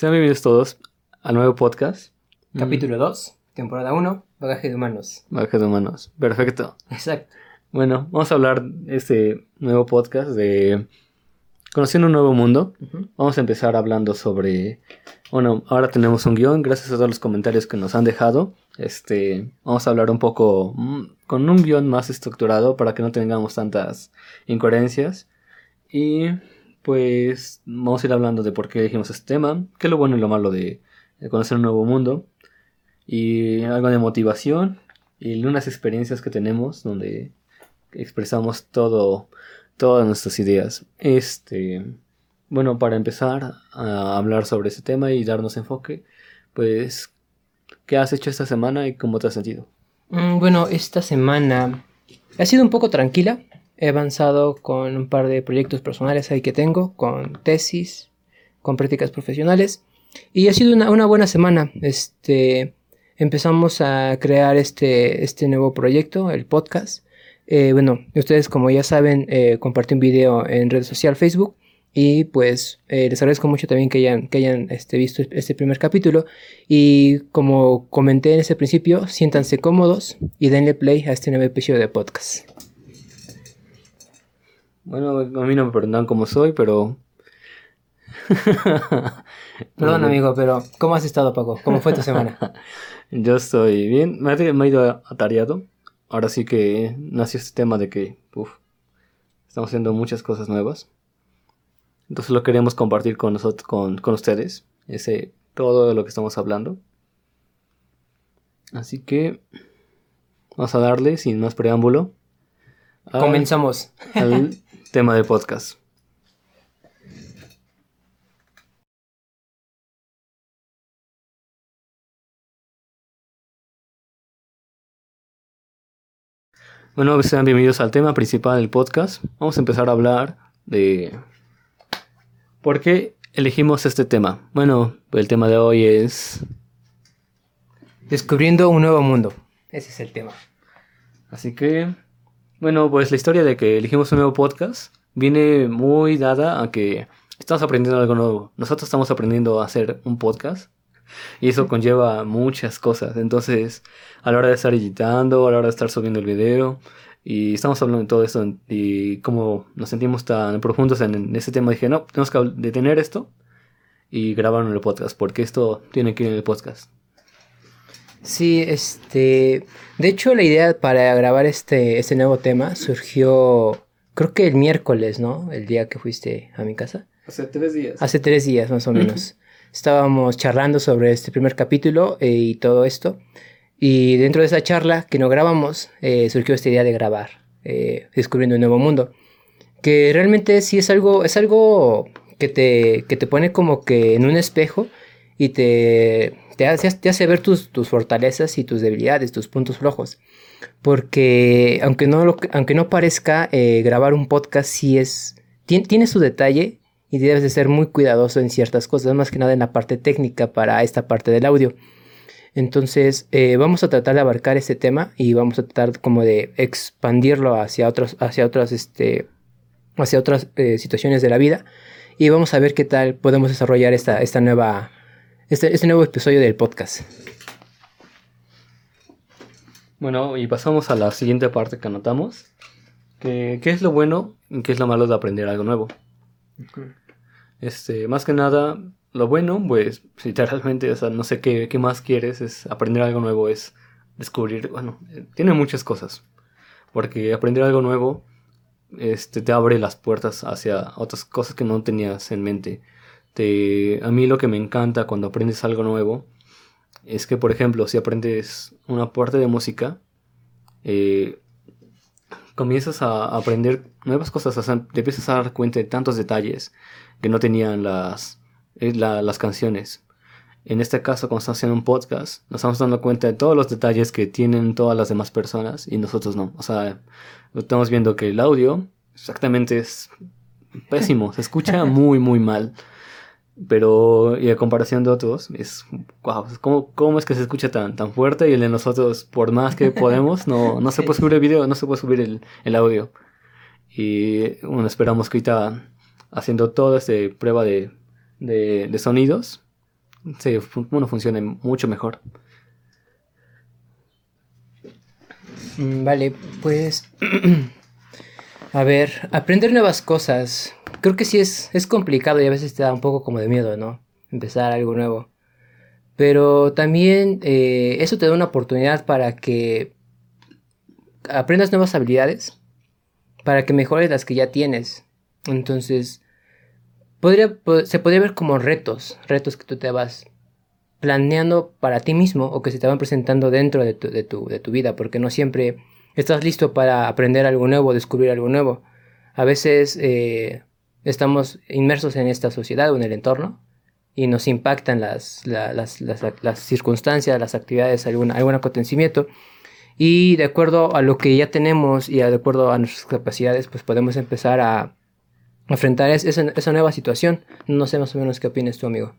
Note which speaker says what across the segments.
Speaker 1: Sean bienvenidos todos al nuevo podcast.
Speaker 2: Capítulo 2, temporada 1, bagaje de humanos.
Speaker 1: Bagaje de humanos. Perfecto.
Speaker 2: Exacto.
Speaker 1: Bueno, vamos a hablar de este nuevo podcast de Conociendo un nuevo mundo. Vamos a empezar hablando sobre. Bueno, ahora tenemos un guion, gracias a todos los comentarios que nos han dejado. Este, vamos a hablar un poco mm, con un guion más estructurado para que no tengamos tantas incoherencias. Y pues vamos a ir hablando de por qué elegimos este tema, qué es lo bueno y lo malo de, conocer un nuevo mundo, y algo de motivación y unas experiencias que tenemos donde expresamos todo, todas nuestras ideas. Este, bueno, para empezar a hablar sobre este tema y darnos enfoque, pues, ¿qué has hecho esta semana y cómo te has sentido?
Speaker 2: Mm, bueno, esta semana ha sido un poco tranquila. He avanzado con un par de proyectos personales ahí que tengo, con tesis, con prácticas profesionales. Y ha sido una, buena semana. Este, empezamos a crear este, este nuevo proyecto, el podcast. Eh, bueno, ustedes como ya saben, eh, compartí un video en red social Facebook. Y pues eh, les agradezco mucho también que hayan, que hayan este, visto este primer capítulo. Y como comenté en ese principio, siéntanse cómodos y denle play a este nuevo episodio de podcast.
Speaker 1: Bueno, a mí no me perdonan como soy, pero...
Speaker 2: Perdón, amigo, pero ¿cómo has estado, Paco? ¿Cómo fue tu semana?
Speaker 1: Yo estoy bien. Me, he ido atareado. Ahora sí que nació este tema de que estamos haciendo muchas cosas nuevas. Entonces lo queremos compartir con nosotros, con, con ustedes. Ese, todo lo que estamos hablando. Así que vamos a darle sin más preámbulo.
Speaker 2: Comenzamos
Speaker 1: tema de podcast. Bueno, sean bienvenidos al tema principal del podcast. Vamos a empezar a hablar de por qué elegimos este tema. Bueno, el tema de hoy es...
Speaker 2: Descubriendo un nuevo mundo. Ese es el tema.
Speaker 1: Así que bueno, pues la historia de que elegimos un nuevo podcast viene muy dada a que estamos aprendiendo algo nuevo. Nosotros estamos aprendiendo a hacer un podcast y eso conlleva muchas cosas. Entonces, a la hora de estar editando, a la hora de estar subiendo el video, y estamos hablando de todo esto y como nos sentimos tan profundos en, ese tema, dije, no, tenemos que detener esto y grabarlo en el podcast, porque esto tiene que ir en el podcast.
Speaker 2: Sí, este. De hecho, la idea para grabar este, este nuevo tema surgió, creo que el miércoles, ¿no? El día que fuiste a mi casa.
Speaker 1: Hace tres días.
Speaker 2: Hace tres días, más o menos. Estábamos charlando sobre este primer capítulo eh, y todo esto. Y dentro de esa charla que no grabamos, eh, surgió esta idea de grabar, eh, descubriendo un nuevo mundo. Que realmente sí es algo, es algo que te, que te pone como que en un espejo y te te hace, ver tus, fortalezas y tus debilidades, tus puntos flojos. Porque aunque no, aunque no parezca, eh, grabar un podcast sí es... Tiene, su detalle y debes de ser muy cuidadoso en ciertas cosas, más que nada en la parte técnica para esta parte del audio. Entonces eh, vamos a tratar de abarcar este tema y vamos a tratar como de expandirlo hacia hacia otras, este, hacia otras eh, situaciones de la vida y vamos a ver qué tal podemos desarrollar esta, esta nueva este, este, nuevo episodio del podcast.
Speaker 1: Bueno, y pasamos a la siguiente parte que anotamos. ¿Qué es lo bueno y qué es lo malo de aprender algo nuevo? Este, más que nada, lo bueno, pues, literalmente, o sea, no sé qué, qué más quieres, es aprender algo nuevo, es descubrir, bueno, tiene muchas cosas. Porque aprender algo nuevo este, te abre las puertas hacia otras cosas que no tenías en mente. Este, a mí lo que me encanta cuando aprendes algo nuevo es que, por ejemplo, si aprendes una parte de música, eh, comienzas a aprender nuevas cosas, te empiezas a dar cuenta de tantos detalles que no tenían las, eh, las canciones. En este caso, cuando estamos haciendo un podcast, nos estamos dando cuenta de todos los detalles que tienen todas las demás personas y nosotros no. O sea, estamos viendo que el audio exactamente es pésimo, se escucha muy, muy mal. Pero, y a comparación de otros, es, wow, ¿cómo, ¿cómo, es que se escucha tan, tan fuerte? Y el de nosotros, por más que podemos, no, no se puede subir el video, no se puede subir el, el audio. Y bueno, esperamos que ahorita, haciendo toda esta prueba de, de, de, sonidos, sí, uno funcione mucho mejor.
Speaker 2: Mm, vale, pues... a ver, aprender nuevas cosas. Creo que sí es, es complicado y a veces te da un poco como de miedo, ¿no? Empezar algo nuevo. Pero también eh, eso te da una oportunidad para que aprendas nuevas habilidades, para que mejores las que ya tienes. Entonces, podría, se podría ver como retos, retos que tú te vas planeando para ti mismo o que se te van presentando dentro de tu, de tu, de tu vida, porque no siempre estás listo para aprender algo nuevo, descubrir algo nuevo. A veces eh, estamos inmersos en esta sociedad o en el entorno y nos impactan las, las, las, circunstancias, las actividades, algún, algún acontecimiento. Y de acuerdo a lo que ya tenemos y de acuerdo a nuestras capacidades, pues podemos empezar a enfrentar esa, esa nueva situación. No sé más o menos qué opinas tú, amigo.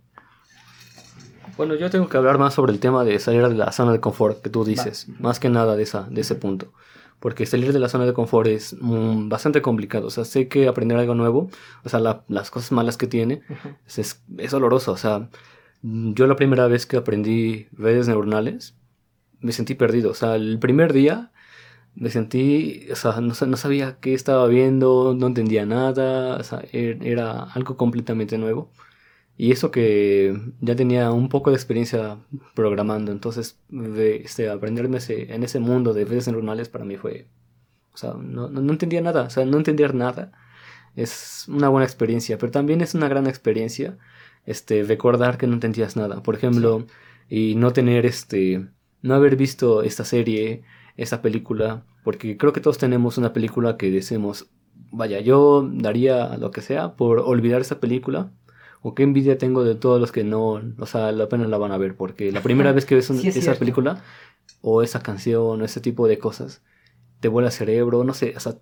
Speaker 1: Bueno, yo tengo que hablar más sobre el tema de salir de la zona de confort que tú dices, más que nada de, esa, de ese punto. Porque salir de la zona de confort es mm, bastante complicado. O sea, sé que aprender algo nuevo, o sea, las cosas malas que tiene, es, es, doloroso. O sea, yo la primera vez que aprendí redes neuronales, me sentí perdido. O sea, el primer día me sentí, o sea, no, no sabía qué estaba viendo, no entendía nada, o sea, er, era algo completamente nuevo. Y eso que ya tenía un poco de experiencia programando, entonces de, este, aprenderme ese, en ese mundo de redes neuronales para mí fue, o sea, no, no, entendía nada, o sea, no entender nada es una buena experiencia, pero también es una gran experiencia este, recordar que no entendías nada, por ejemplo, y no tener este, no haber visto esta serie, esta película, porque creo que todos tenemos una película que decimos, vaya, yo daría lo que sea por olvidar esa película o qué envidia tengo de todos los que no, o sea, apenas la van a ver, porque la primera vez que ves esa película o esa canción o ese tipo de cosas, te vuela el cerebro, no sé, o sea,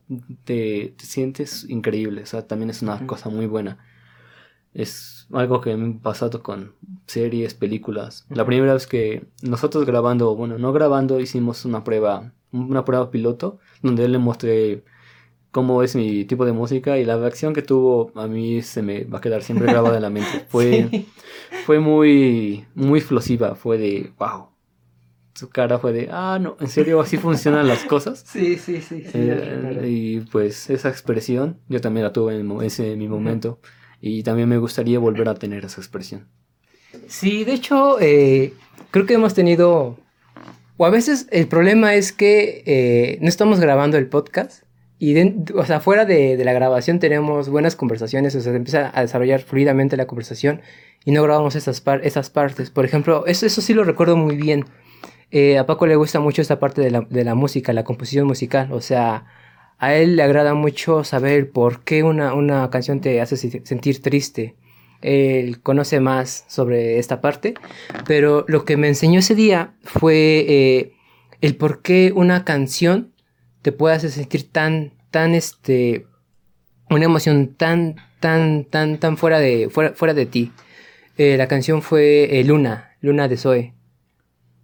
Speaker 1: te, sientes increíble, o sea, también es una cosa muy buena. Es algo que me ha pasado con series, películas. La primera vez que nosotros grabando, bueno, no grabando, hicimos una prueba, una prueba piloto, donde él le mostré cómo es mi tipo de música y la reacción que tuvo a mí se me va a quedar siempre grabada en la mente. Fue, fue muy, muy explosiva, fue de, wow. Su cara fue de, ah, no, ¿en serio así funcionan las cosas?
Speaker 2: Sí, sí, sí.
Speaker 1: Eh, y pues esa expresión yo también la tuve en ese mi momento y también me gustaría volver a tener esa expresión.
Speaker 2: Sí, de hecho, eh, creo que hemos tenido, o a veces el problema es que eh, no estamos grabando el podcast y, o sea, fuera de, de, la grabación tenemos buenas conversaciones, o sea, se empieza a desarrollar fluidamente la conversación y no grabamos esas, esas partes. Por ejemplo, eso, eso sí lo recuerdo muy bien. Eh, a Paco le gusta mucho esta parte de la, de la, música, la composición musical. O sea, a él le agrada mucho saber por qué una, una canción te hace sentir triste. Él conoce más sobre esta parte, pero lo que me enseñó ese día fue eh, el por qué una canción te puede hacer sentir tan, tan, este, una emoción tan, tan, tan, tan fuera de, fuera, fuera de ti. Eh, la canción fue eh, Luna, Luna de Zoe.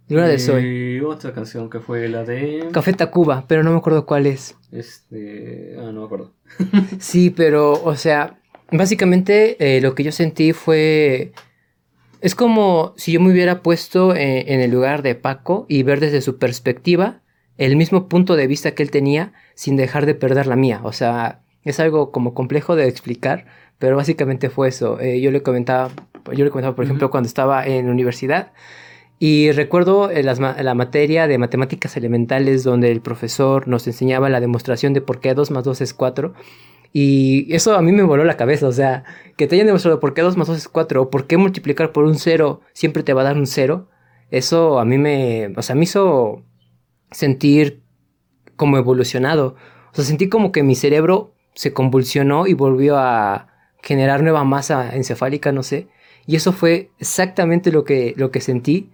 Speaker 1: Luna de Zoe. Y otra canción que fue la de...
Speaker 2: Café Tacuba, pero no me acuerdo cuál es.
Speaker 1: Este... Ah, no me acuerdo.
Speaker 2: sí, pero, o sea, básicamente eh, lo que yo sentí fue... Es como si yo me hubiera puesto en el lugar de Paco y ver desde su perspectiva el mismo punto de vista que él tenía sin dejar de perder la mía. O sea, es algo como complejo de explicar, pero básicamente fue eso. Eh, yo le comentaba, yo le comentaba, por ejemplo, cuando estaba en la universidad y recuerdo eh, la materia de matemáticas elementales donde el profesor nos enseñaba la demostración de por qué 2 más 2 es 4. Y eso a mí me voló la cabeza, o sea, que te hayan demostrado por qué 2 más 2 es 4 o por qué multiplicar por un 0 siempre te va a dar un 0. Eso a mí me, o sea, me hizo sentir como evolucionado. O sea, sentí como que mi cerebro se convulsionó y volvió a generar nueva masa encefálica, no sé. Y eso fue exactamente lo que, lo que sentí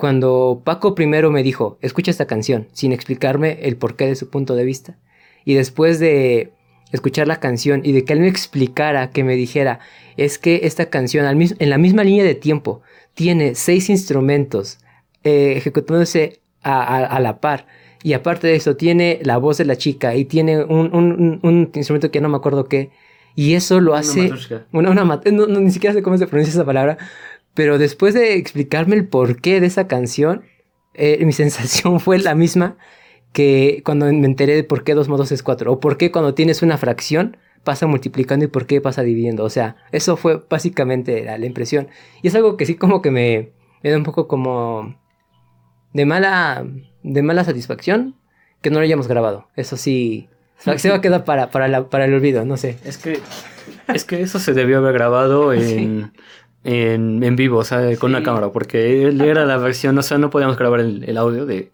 Speaker 2: cuando Paco primero me dijo, escucha esta canción, sin explicarme el porqué de su punto de vista. Y después de escuchar la canción y de que él me explicara, que me dijera, es que esta canción en la misma línea de tiempo tiene seis instrumentos eh, ejecutándose a, la par. Y aparte de eso, tiene la voz de la chica y tiene un, instrumento que no me acuerdo qué. Y eso lo hace. Una, una, no, ni siquiera sé cómo se pronuncia esa palabra. Pero después de explicarme el porqué de esa canción, eh, mi sensación fue la misma que cuando me enteré de por qué 2 más 2 es 4. O por qué cuando tienes una fracción pasa multiplicando y por qué pasa dividiendo. O sea, eso fue básicamente la, impresión. Y es algo que sí como que me, me da un poco como de mala, de mala satisfacción que no lo hayamos grabado. Eso sí, se va a quedar para, para, para el olvido, no sé.
Speaker 1: Es que, es que eso se debió haber grabado en, en, en, vivo, o sea, con una cámara, porque era la versión, o sea, no podíamos grabar el, el audio de...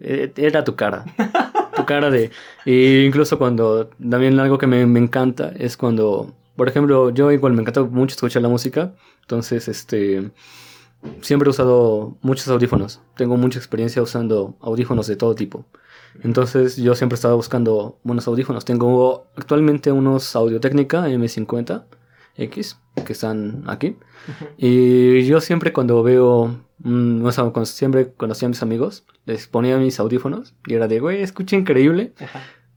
Speaker 1: Eh, era tu cara. tu cara de... Incluso cuando... También algo que me, me encanta es cuando... Por ejemplo, yo igual me encanta mucho escuchar la música. Entonces, este... Siempre he usado muchos audífonos. Tengo mucha experiencia usando audífonos de todo tipo. Entonces yo siempre estaba buscando buenos audífonos. Tengo actualmente unos Audio Técnica M50 X que están aquí. Y yo siempre cuando veo, mm, o sea, cuando siempre conocía a mis amigos, les ponía mis audífonos y era de, güey, escucha increíble.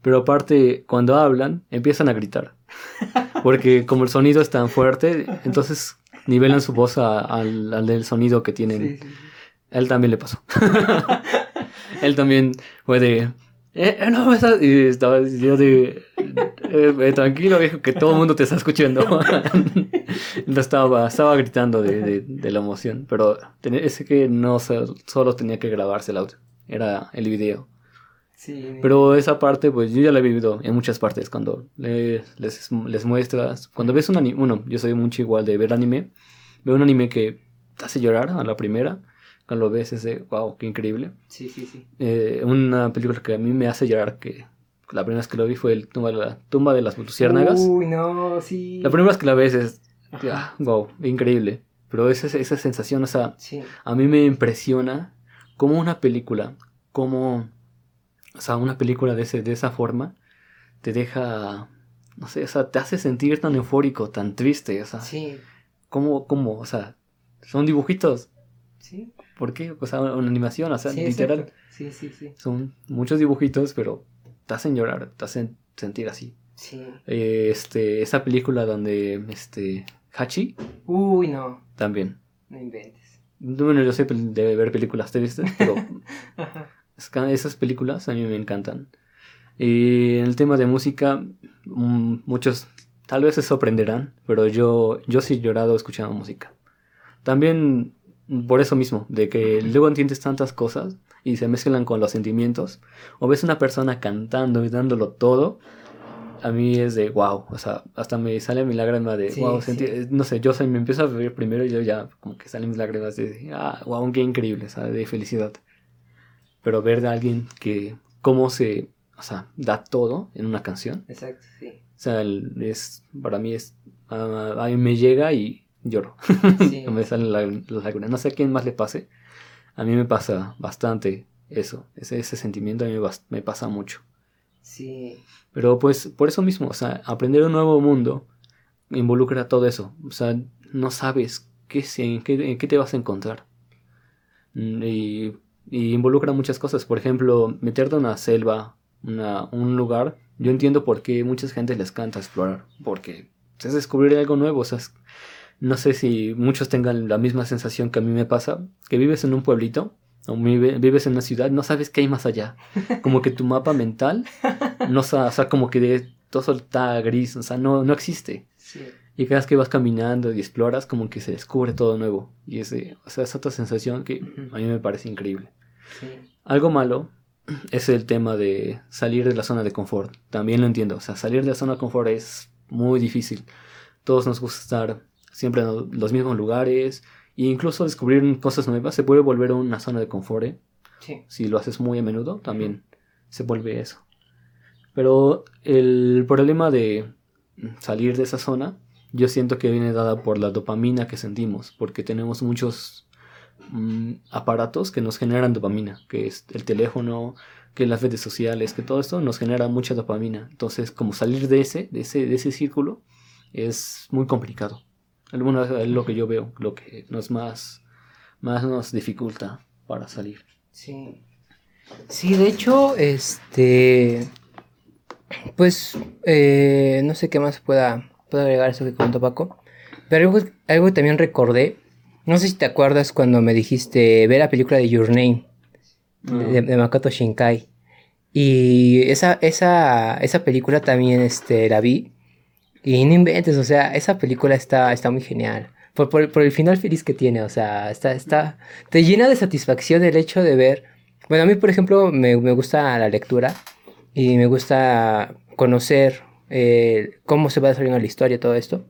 Speaker 1: Pero aparte, cuando hablan, empiezan a gritar. Porque como el sonido es tan fuerte, entonces nivelan su voz al, del sonido que tienen. él también le pasó. él también fue de... Eh, eh no, y estaba yo de... Eh, eh, tranquilo, viejo, que todo el mundo te está escuchando. estaba, estaba gritando de, de, la emoción, pero ese que no solo tenía que grabarse el audio, era el video. Sí, pero esa parte, pues yo ya la he vivido en muchas partes. Cuando les, les, les muestras, cuando ves un anime, bueno, yo soy mucho igual de ver anime, veo un anime que te hace llorar a la primera cuando lo ves es de, wow, qué increíble.
Speaker 2: Sí, sí, sí.
Speaker 1: Eh, una película que a mí me hace llorar, que la primera vez que lo vi fue el tumba de, la, tumba de las luciérnagas.
Speaker 2: Uy, no, sí.
Speaker 1: La primera vez que la ves es, wow, increíble. Pero esa, esa sensación, o sea, a mí me impresiona como una película, como, o sea, una película de, ese, de esa forma te deja, no sé, o sea, te hace sentir tan eufórico, tan triste, o sea.
Speaker 2: Sí.
Speaker 1: ¿Cómo, cómo, o sea, son dibujitos?
Speaker 2: Sí.
Speaker 1: ¿Por qué? O sea, una animación, o sea, literal.
Speaker 2: Sí, sí, sí.
Speaker 1: Son muchos dibujitos, pero te hacen llorar, te hacen sentir así.
Speaker 2: Sí.
Speaker 1: Eh, este, esa película donde, este, Hachi.
Speaker 2: Uy, no.
Speaker 1: También.
Speaker 2: No inventes.
Speaker 1: Bueno, yo sé de ver películas, ¿te viste? Pero esas películas a mí me encantan. Y en el tema de música, mm, muchos tal vez se sorprenderán, pero yo, yo sí he llorado escuchando música. También por eso mismo, de que luego entiendes tantas cosas y se mezclan con los sentimientos, o ves una persona cantando y dándolo todo, a mí es de wow, o sea, hasta me sale mi lágrima de wow, no sé, yo me empiezo a ver primero y yo ya como que salen mis lágrimas de ah, wow, qué increíble, ¿sabes? de felicidad. Pero ver a alguien que cómo se, o sea, da todo en una canción.
Speaker 2: Exacto, sí. O
Speaker 1: sea, es para mí es a mí me llega y lloro. no me salen las lágrimas. No sé a quién más le pase. A mí me pasa bastante eso. Ese, ese sentimiento a mí me, pasa mucho.
Speaker 2: Sí.
Speaker 1: Pero pues por eso mismo, o sea, aprender un nuevo mundo involucra todo eso. O sea, no sabes qué, en, qué, en qué te vas a encontrar. Mm, y, y, involucra muchas cosas. Por ejemplo, meterte en una selva, una, un lugar. Yo entiendo por qué muchas gente les canta explorar. Porque es descubrir algo nuevo. No sé si muchos tengan la misma sensación que a mí me pasa, que vives en un pueblito o vives en una ciudad, no sabes qué hay más allá. Como que tu mapa mental, no o sea, como que de, todo está gris, o sea, no, no existe. Y cada vez que vas caminando y exploras, como que se descubre todo nuevo. Y ese, o sea, es otra sensación que a mí me parece increíble. Algo malo es el tema de salir de la zona de confort. También lo entiendo. O sea, salir de la zona de confort es muy difícil. Todos nos gusta estar siempre en los mismos lugares. E incluso descubrir cosas nuevas se puede volver una zona de confort. ¿eh? Si lo haces muy a menudo, también se vuelve eso. Pero el problema de salir de esa zona, yo siento que viene dada por la dopamina que sentimos, porque tenemos muchos mm, aparatos que nos generan dopamina, que es el teléfono, que las redes sociales, que todo esto nos genera mucha dopamina. Entonces, como salir de ese, de ese, de ese círculo es muy complicado. Bueno, es lo que yo veo, lo que nos más, más nos dificulta para salir.
Speaker 2: Sí. Sí, de hecho, este. Pues, eh, no sé qué más pueda, pueda agregar eso que comentó Paco. Pero algo, algo que también recordé No sé si te acuerdas cuando me dijiste ve la película de Your Name de, de Makoto Shinkai. Y esa, esa, esa película también este, la vi. Y no inventes, o sea, esa película está, está muy genial. Por, por, por, el final feliz que tiene, o sea, está, está, te llena de satisfacción el hecho de ver. Bueno, a mí, por ejemplo, me, me gusta la lectura y me gusta conocer eh, cómo se va desarrollando la historia, todo esto.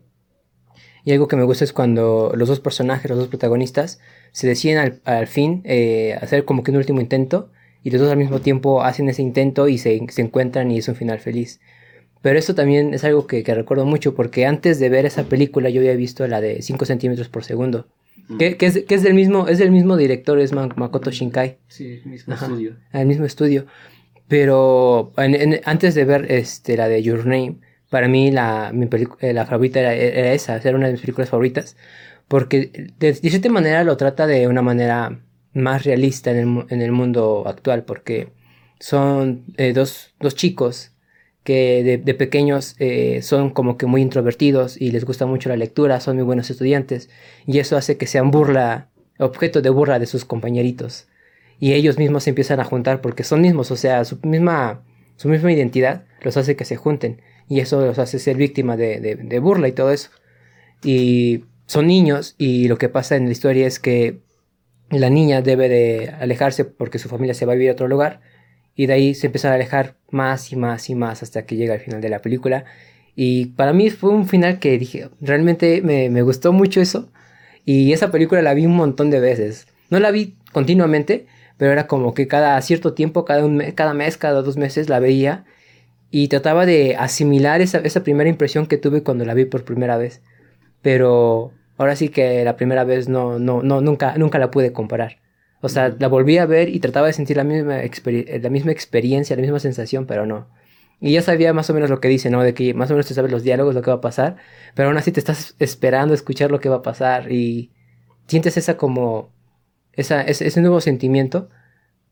Speaker 2: Y algo que me gusta es cuando los dos personajes, los dos protagonistas, se deciden al, al fin eh, hacer como que un último intento y los dos al mismo tiempo hacen ese intento y se, se encuentran y es un final feliz. Pero esto también es algo que, que, recuerdo mucho porque antes de ver esa película yo había visto la de 5 centímetros por segundo. Mm. Que, que, es, que, es, del mismo, es del mismo director, es Makoto Shinkai.
Speaker 1: Sí, el mismo Ajá, estudio.
Speaker 2: El mismo estudio. Pero en, antes de ver este, la de Your Name, para mí la, mi eh, la favorita era, esa, era una de mis películas favoritas, porque de, de, cierta manera lo trata de una manera más realista en el, en el mundo actual, porque son eh, dos, dos, chicos que de, de pequeños eh, son como que muy introvertidos y les gusta mucho la lectura, son muy buenos estudiantes, y eso hace que sean burla, objeto de burla de sus compañeritos. Y ellos mismos se empiezan a juntar porque son mismos, o sea, su misma, su misma identidad los hace que se junten y eso los hace ser víctimas de, de, de, burla y todo eso. Y son niños y lo que pasa en la historia es que la niña debe de alejarse porque su familia se va a vivir a otro lugar y de ahí se empieza a alejar más y más y más hasta que llega al final de la película. Y para mí fue un final que dije, realmente me, me gustó mucho eso y esa película la vi un montón de veces. No la vi continuamente, pero era como que cada cierto tiempo, cada, un mes, cada mes, cada dos meses la veía y trataba de asimilar esa, esa primera impresión que tuve cuando la vi por primera vez. Pero ahora sí que la primera vez no, no, no, nunca, nunca la pude comparar. O sea, la volví a ver y trataba de sentir la misma, la misma experiencia, la misma sensación, pero no. Y ya sabía más o menos lo que dice, ¿no? De que más o menos te sabes los diálogos, lo que va a pasar, pero aún así te estás esperando escuchar lo que va a pasar y sientes esa como, esa, ese, ese nuevo sentimiento,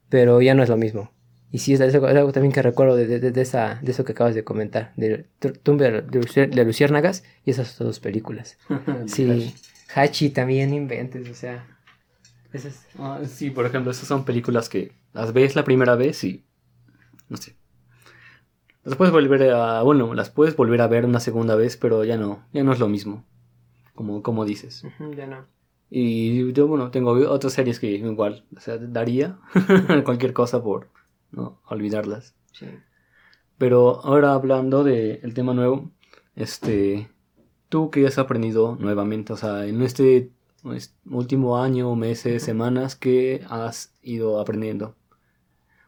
Speaker 2: pero ya no es lo mismo. Y sí, es algo, es algo también que recuerdo de, de, de, esa, de eso que acabas de comentar, de Tumba de Luciérnagas y esas dos películas. sí, Hachi también inventes, o sea.
Speaker 1: Esas... Ah, sí, por ejemplo, esas son películas que las ves la primera vez y. No sé. Las puedes volver a. Bueno, las puedes volver a ver una segunda vez, pero ya no. Ya no es lo mismo. Como, como dices.
Speaker 2: Uh -huh, ya no.
Speaker 1: Y yo, bueno, tengo otras series que igual, o sea, daría cualquier cosa por no olvidarlas.
Speaker 2: Sí.
Speaker 1: Pero ahora hablando del de tema nuevo, este, ¿tú qué has aprendido nuevamente? O sea, en este, último año, meses, semanas, ¿qué has ido aprendiendo?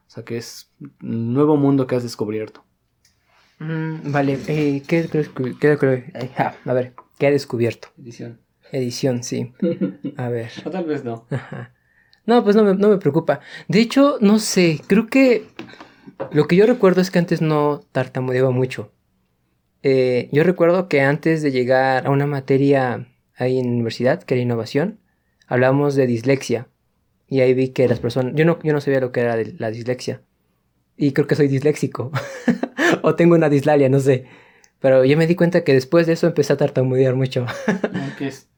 Speaker 1: O sea, ¿qué es un nuevo mundo que has descubierto?
Speaker 2: Mm, vale, eh, ¿qué, qué, qué, ah, a ver, ¿qué he descubierto?
Speaker 1: Edición.
Speaker 2: Edición, sí. A ver.
Speaker 1: o tal vez no.
Speaker 2: Ajá. No, pues no me, no me preocupa. De hecho, no sé, creo que lo que yo recuerdo es que antes no tartamudeaba mucho. Eh, yo recuerdo que antes de llegar a una materia ahí en la universidad, que era innovación, hablábamos de dislexia. Y ahí vi que las personas... Yo no, yo no sabía lo que era la dislexia. Y creo que soy disléxico. o tengo una dislalia, no sé. Pero ya me di cuenta que después de eso empecé a tartamudear mucho.
Speaker 1: ¿Qué es?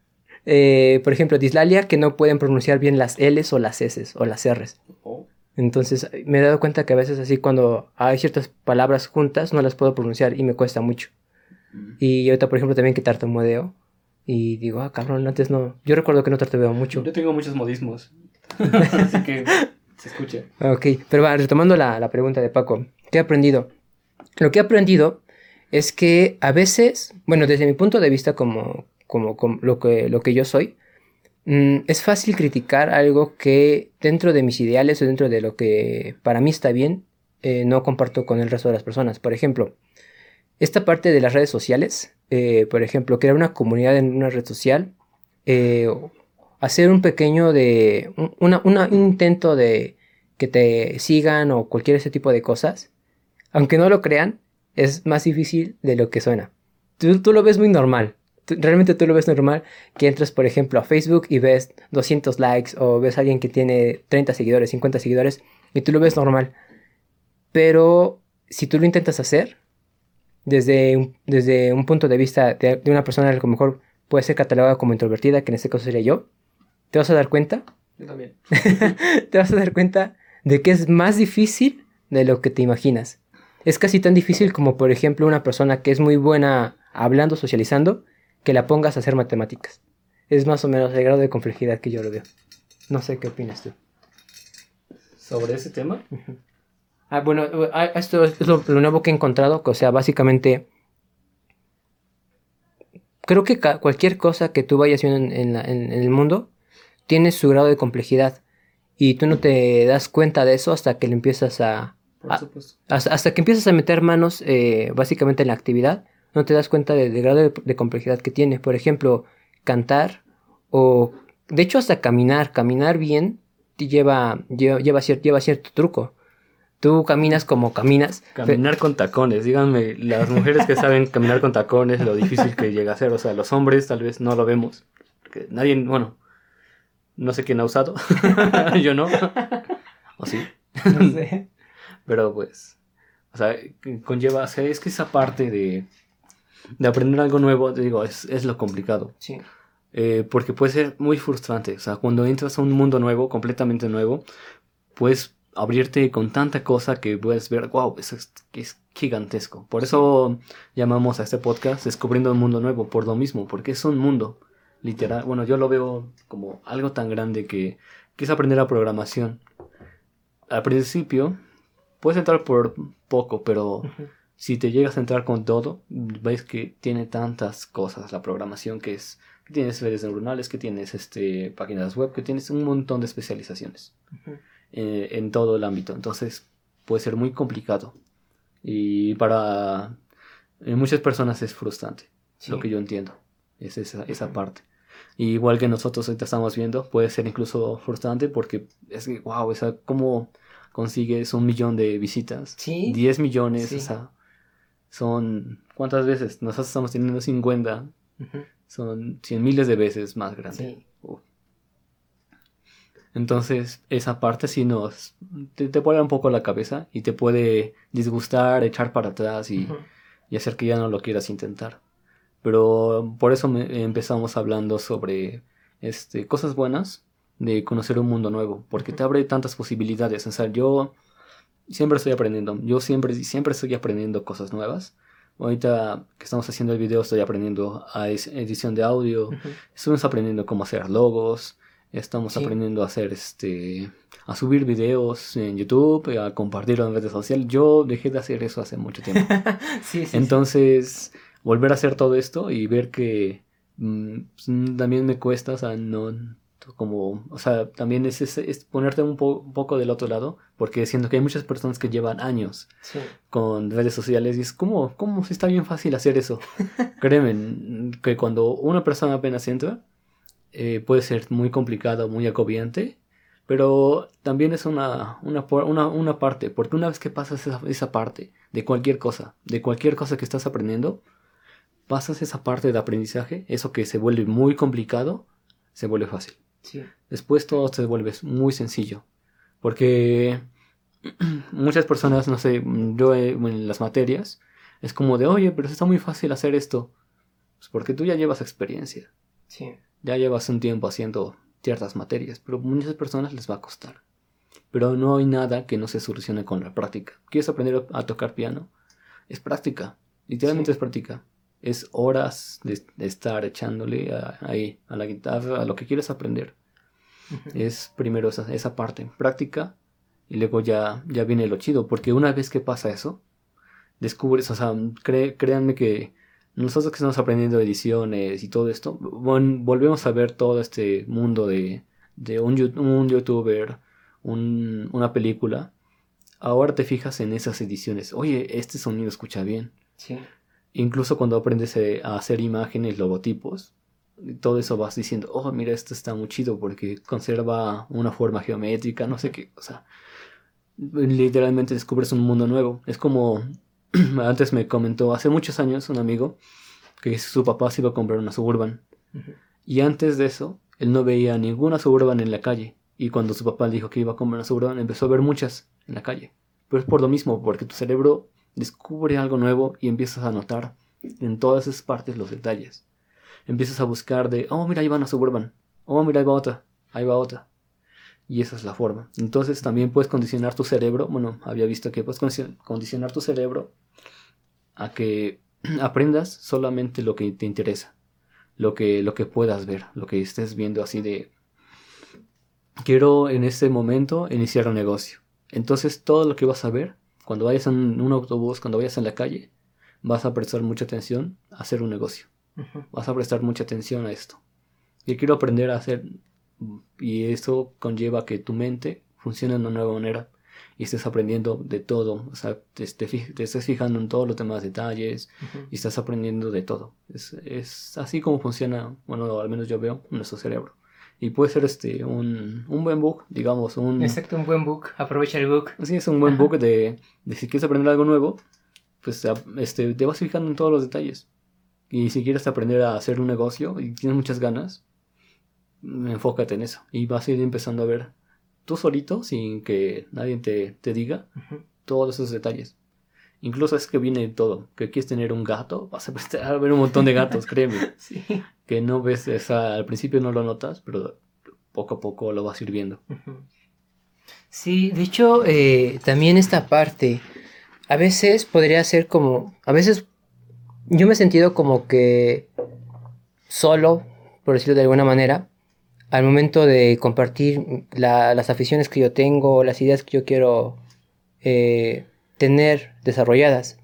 Speaker 2: Eh, por ejemplo, dislalia que no pueden pronunciar bien las L's o las S's o las R's.
Speaker 1: Oh.
Speaker 2: Entonces me he dado cuenta que a veces así cuando hay ciertas palabras juntas no las puedo pronunciar y me cuesta mucho. Mm. Y ahorita, por ejemplo, también que tartamudeo. Y digo, ah, cabrón, antes no. Yo recuerdo que no tartamudeo mucho.
Speaker 1: Yo tengo muchos modismos. así que se escucha.
Speaker 2: Ok, pero va, retomando la, la pregunta de Paco. ¿Qué he aprendido? Lo que he aprendido es que a veces, bueno, desde mi punto de vista como, como, lo, que, yo soy, mmm, es fácil criticar algo que dentro de mis ideales o dentro de lo que para mí está bien, eh, no comparto con el resto de las personas. Por ejemplo, esta parte de las redes sociales, eh, por ejemplo, crear una comunidad en una red social, eh, hacer un pequeño de, una, un intento de que te sigan o cualquier ese tipo de cosas, aunque no lo crean, es más difícil de lo que suena. Tú, tú lo ves muy normal, realmente tú lo ves normal que entras, por ejemplo, a Facebook y ves 200 likes o ves a alguien que tiene 30 seguidores, 50 seguidores y tú lo ves normal. Pero si tú lo intentas hacer desde un, desde un punto de vista de, de una persona que a lo mejor puede ser catalogada como introvertida, que en este caso sería yo, te vas a dar cuenta.
Speaker 1: Yo también.
Speaker 2: te vas a dar cuenta de que es más difícil de lo que te imaginas. Es casi tan difícil como, por ejemplo, una persona que es muy buena hablando, socializando, que la pongas a hacer matemáticas. Es más o menos el grado de complejidad que yo lo veo. No sé qué opinas tú.
Speaker 1: ¿Sobre ese tema?
Speaker 2: Ah, bueno, ah, esto es lo, nuevo que he encontrado, o sea, básicamente creo que cualquier cosa que tú vayas viendo en, el mundo tiene su grado de complejidad y tú no te das cuenta de eso hasta que le empiezas a... hasta, que empiezas a meter manos eh, básicamente en la actividad, no te das cuenta del grado de, complejidad que tiene. Por ejemplo, cantar o... De hecho, hasta caminar, caminar bien lleva, lleva, lleva, lleva cierto truco. Tú caminas como caminas.
Speaker 1: Caminar con tacones, díganme, las mujeres que saben caminar con tacones, lo difícil que llega a ser. O sea, los hombres tal vez no lo vemos. Porque nadie, bueno, no sé quién ha usado. Yo no. ¿O sí? No sé. Pero pues, o sea, conlleva, o sea, es que esa parte de, de aprender algo nuevo, te digo, es, es lo complicado. Sí. Eh, porque puede ser muy frustrante. O sea, cuando entras a un mundo nuevo, completamente nuevo, pues abrirte con tanta cosa que puedes ver, wow, es, es gigantesco. Por eso llamamos a este podcast Descubriendo un Mundo Nuevo, por lo mismo, porque es un mundo, literal. Bueno, yo lo veo como algo tan grande que, que es aprender la programación. Al principio, puedes entrar por poco, pero si te llegas a entrar con todo, ves que tiene tantas cosas la programación que es que tienes redes neuronales, que tienes este, páginas web, que tienes un montón de especializaciones. Eh, en todo el ámbito. Entonces puede ser muy complicado. Y para eh, muchas personas es frustrante, lo que yo entiendo. Es esa, esa parte. igual que nosotros ahorita estamos viendo, puede ser incluso frustrante porque es que, wow, esa, ¿cómo consigues un millón de visitas? ¿Sí? 10 millones, o sea, son, ¿cuántas veces? Nosotros estamos teniendo 50, son 100 miles de veces más grande. Entonces, esa parte sí nos. te, pone un poco la cabeza y te puede disgustar, echar para atrás y, hacer que ya no lo quieras intentar. Pero por eso empezamos hablando sobre este, cosas buenas de conocer un mundo nuevo, porque te abre tantas posibilidades. O sea, yo siempre estoy aprendiendo, yo siempre, siempre estoy aprendiendo cosas nuevas. Ahorita que estamos haciendo el video estoy aprendiendo a edición de audio, estamos aprendiendo cómo hacer logos, Estamos aprendiendo a hacer este a subir videos en YouTube, a compartirlo en redes sociales. Yo dejé de hacer eso hace mucho tiempo. Entonces, volver a hacer todo esto y ver que mm, pues, también me cuesta, o sea, no como, o sea, también es, es, ponerte un, poco del otro lado, porque siento que hay muchas personas que llevan años con redes sociales y es como, como si está bien fácil hacer eso. Créeme que cuando una persona apenas entra, eh, puede ser muy complicado, muy agobiante, pero también es una, una, una, parte, porque una vez que pasas esa, esa, parte de cualquier cosa, de cualquier cosa que estás aprendiendo, pasas esa parte de aprendizaje, eso que se vuelve muy complicado, se vuelve fácil. Después todo se vuelve muy sencillo, porque muchas personas, no sé, yo en las materias, es como de, oye, pero está muy fácil hacer esto, pues porque tú ya llevas experiencia. Sí ya llevas un tiempo haciendo ciertas materias, pero a muchas personas les va a costar. Pero no hay nada que no se solucione con la práctica. ¿Quieres aprender a tocar piano? Es práctica, literalmente es práctica. Es horas de, estar echándole ahí a la guitarra, a lo que quieres aprender. Es primero esa, esa parte, práctica, y luego ya, ya viene lo chido, porque una vez que pasa eso, descubres, o sea, créanme que nosotros que estamos aprendiendo ediciones y todo esto, volvemos a ver todo este mundo de, un, un, youtuber, una película. Ahora te fijas en esas ediciones. Oye, este sonido escucha bien. Sí. Incluso cuando aprendes eh, a hacer imágenes, logotipos, todo eso vas diciendo, oh, mira, esto está muy chido porque conserva una forma geométrica, no sé qué. O sea, literalmente descubres un mundo nuevo. Es como antes me comentó hace muchos años un amigo que su papá se iba a comprar una suburban. Y antes de eso, él no veía ninguna suburban en la calle. Y cuando su papá le dijo que iba a comprar una suburban, empezó a ver muchas en la calle. Pero es por lo mismo, porque tu cerebro descubre algo nuevo y empiezas a notar en todas esas partes los detalles. Empiezas a buscar de, oh, mira, ahí va una suburban. Oh, mira, ahí va otra. ahí va otra. Y esa es la forma. Entonces también puedes condicionar tu cerebro. Bueno, había visto que puedes condicionar tu cerebro a que aprendas solamente lo que te interesa. Lo que, lo que puedas ver. Lo que estés viendo así de... Quiero en este momento iniciar un negocio. Entonces todo lo que vas a ver, cuando vayas en un autobús, cuando vayas en la calle, vas a prestar mucha atención a hacer un negocio. Vas a prestar mucha atención a esto. Yo quiero aprender a hacer y eso conlleva que tu mente funcione de una nueva manera y estés aprendiendo de todo, o sea, te, estés fijando en todos los demás detalles y estás aprendiendo de todo. Es, es, así como funciona, bueno, al menos yo veo nuestro cerebro. Y puede ser este un, un buen book, digamos, un...
Speaker 2: Exacto, un buen book, aprovecha el book.
Speaker 1: Sí, es un buen book de, de, si quieres aprender algo nuevo, pues este, te vas fijando en todos los detalles. Y si quieres aprender a hacer un negocio y tienes muchas ganas, enfócate en eso. Y vas a ir empezando a ver tú solito, sin que nadie te, te diga, todos esos detalles. Incluso es que viene todo. Que quieres tener un gato, vas a ver un montón de gatos, créeme.
Speaker 2: sí.
Speaker 1: Que no ves, esa, al principio no lo notas, pero poco a poco lo vas a ir viendo.
Speaker 2: Sí, de hecho, eh, también esta parte, a veces podría ser como, a veces yo me he sentido como que solo, por decirlo de alguna manera, al momento de compartir las aficiones que yo tengo, las ideas que yo quiero eh, tener desarrolladas.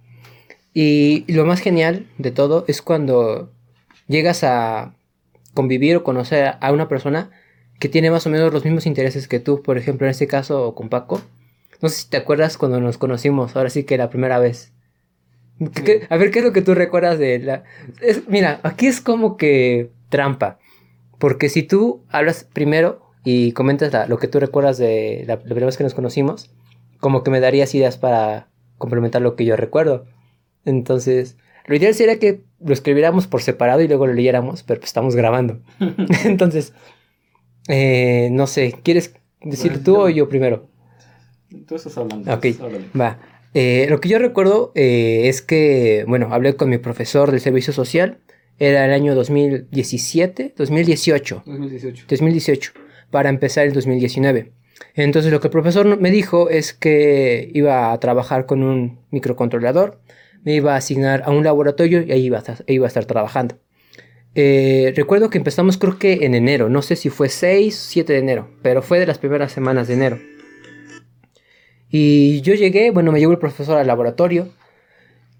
Speaker 2: Y lo más genial de todo es cuando llegas a convivir o conocer a una persona que tiene más o menos los mismos intereses que tú, por ejemplo en este caso con Paco. No sé si te acuerdas cuando nos conocimos, ahora sí que la primera vez. a ver, ¿qué es lo que tú recuerdas de la... mira, aquí es como que trampa. Porque si tú hablas primero y comentas lo que tú recuerdas de la, primera vez que nos conocimos, como que me darías ideas para complementar lo que yo recuerdo. Entonces, lo ideal sería que lo escribiéramos por separado y luego lo leyéramos, pero pues estamos grabando. Entonces, eh, no sé, ¿quieres decir tú o yo primero?
Speaker 1: Tú estás hablando.
Speaker 2: Ok, va. Eh, lo que yo recuerdo eh, es que, bueno, hablé con mi profesor del servicio social era el año 2017, 2018.
Speaker 1: 2018.
Speaker 2: 2018, para empezar el 2019. Entonces lo que el profesor me dijo es que iba a trabajar con un microcontrolador, me iba a asignar a un laboratorio y ahí iba a estar, iba a estar trabajando. Eh, recuerdo que empezamos creo que en enero, no sé si fue 6 o 7 de enero, pero fue de las primeras semanas de enero. Y yo llegué, bueno, me llevó el profesor al laboratorio,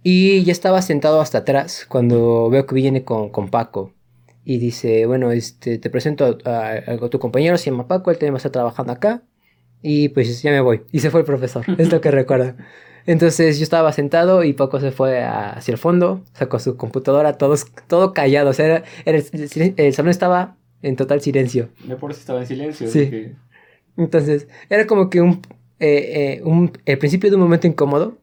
Speaker 2: y ya estaba sentado hasta atrás cuando veo que viene con, con Paco. Y dice, bueno, este, te presento a, tu compañero, se llama Paco, él también va a estar trabajando acá. Y pues ya me voy. Y se fue el profesor, es lo que recuerdo. Entonces yo estaba sentado y Paco se fue hacia el fondo, sacó su computadora, todos, todo callado. O sea, el, salón estaba en total silencio.
Speaker 1: Me por estaba en silencio.
Speaker 2: Sí. Entonces, era como que un, eh, eh, un, el principio de un momento incómodo,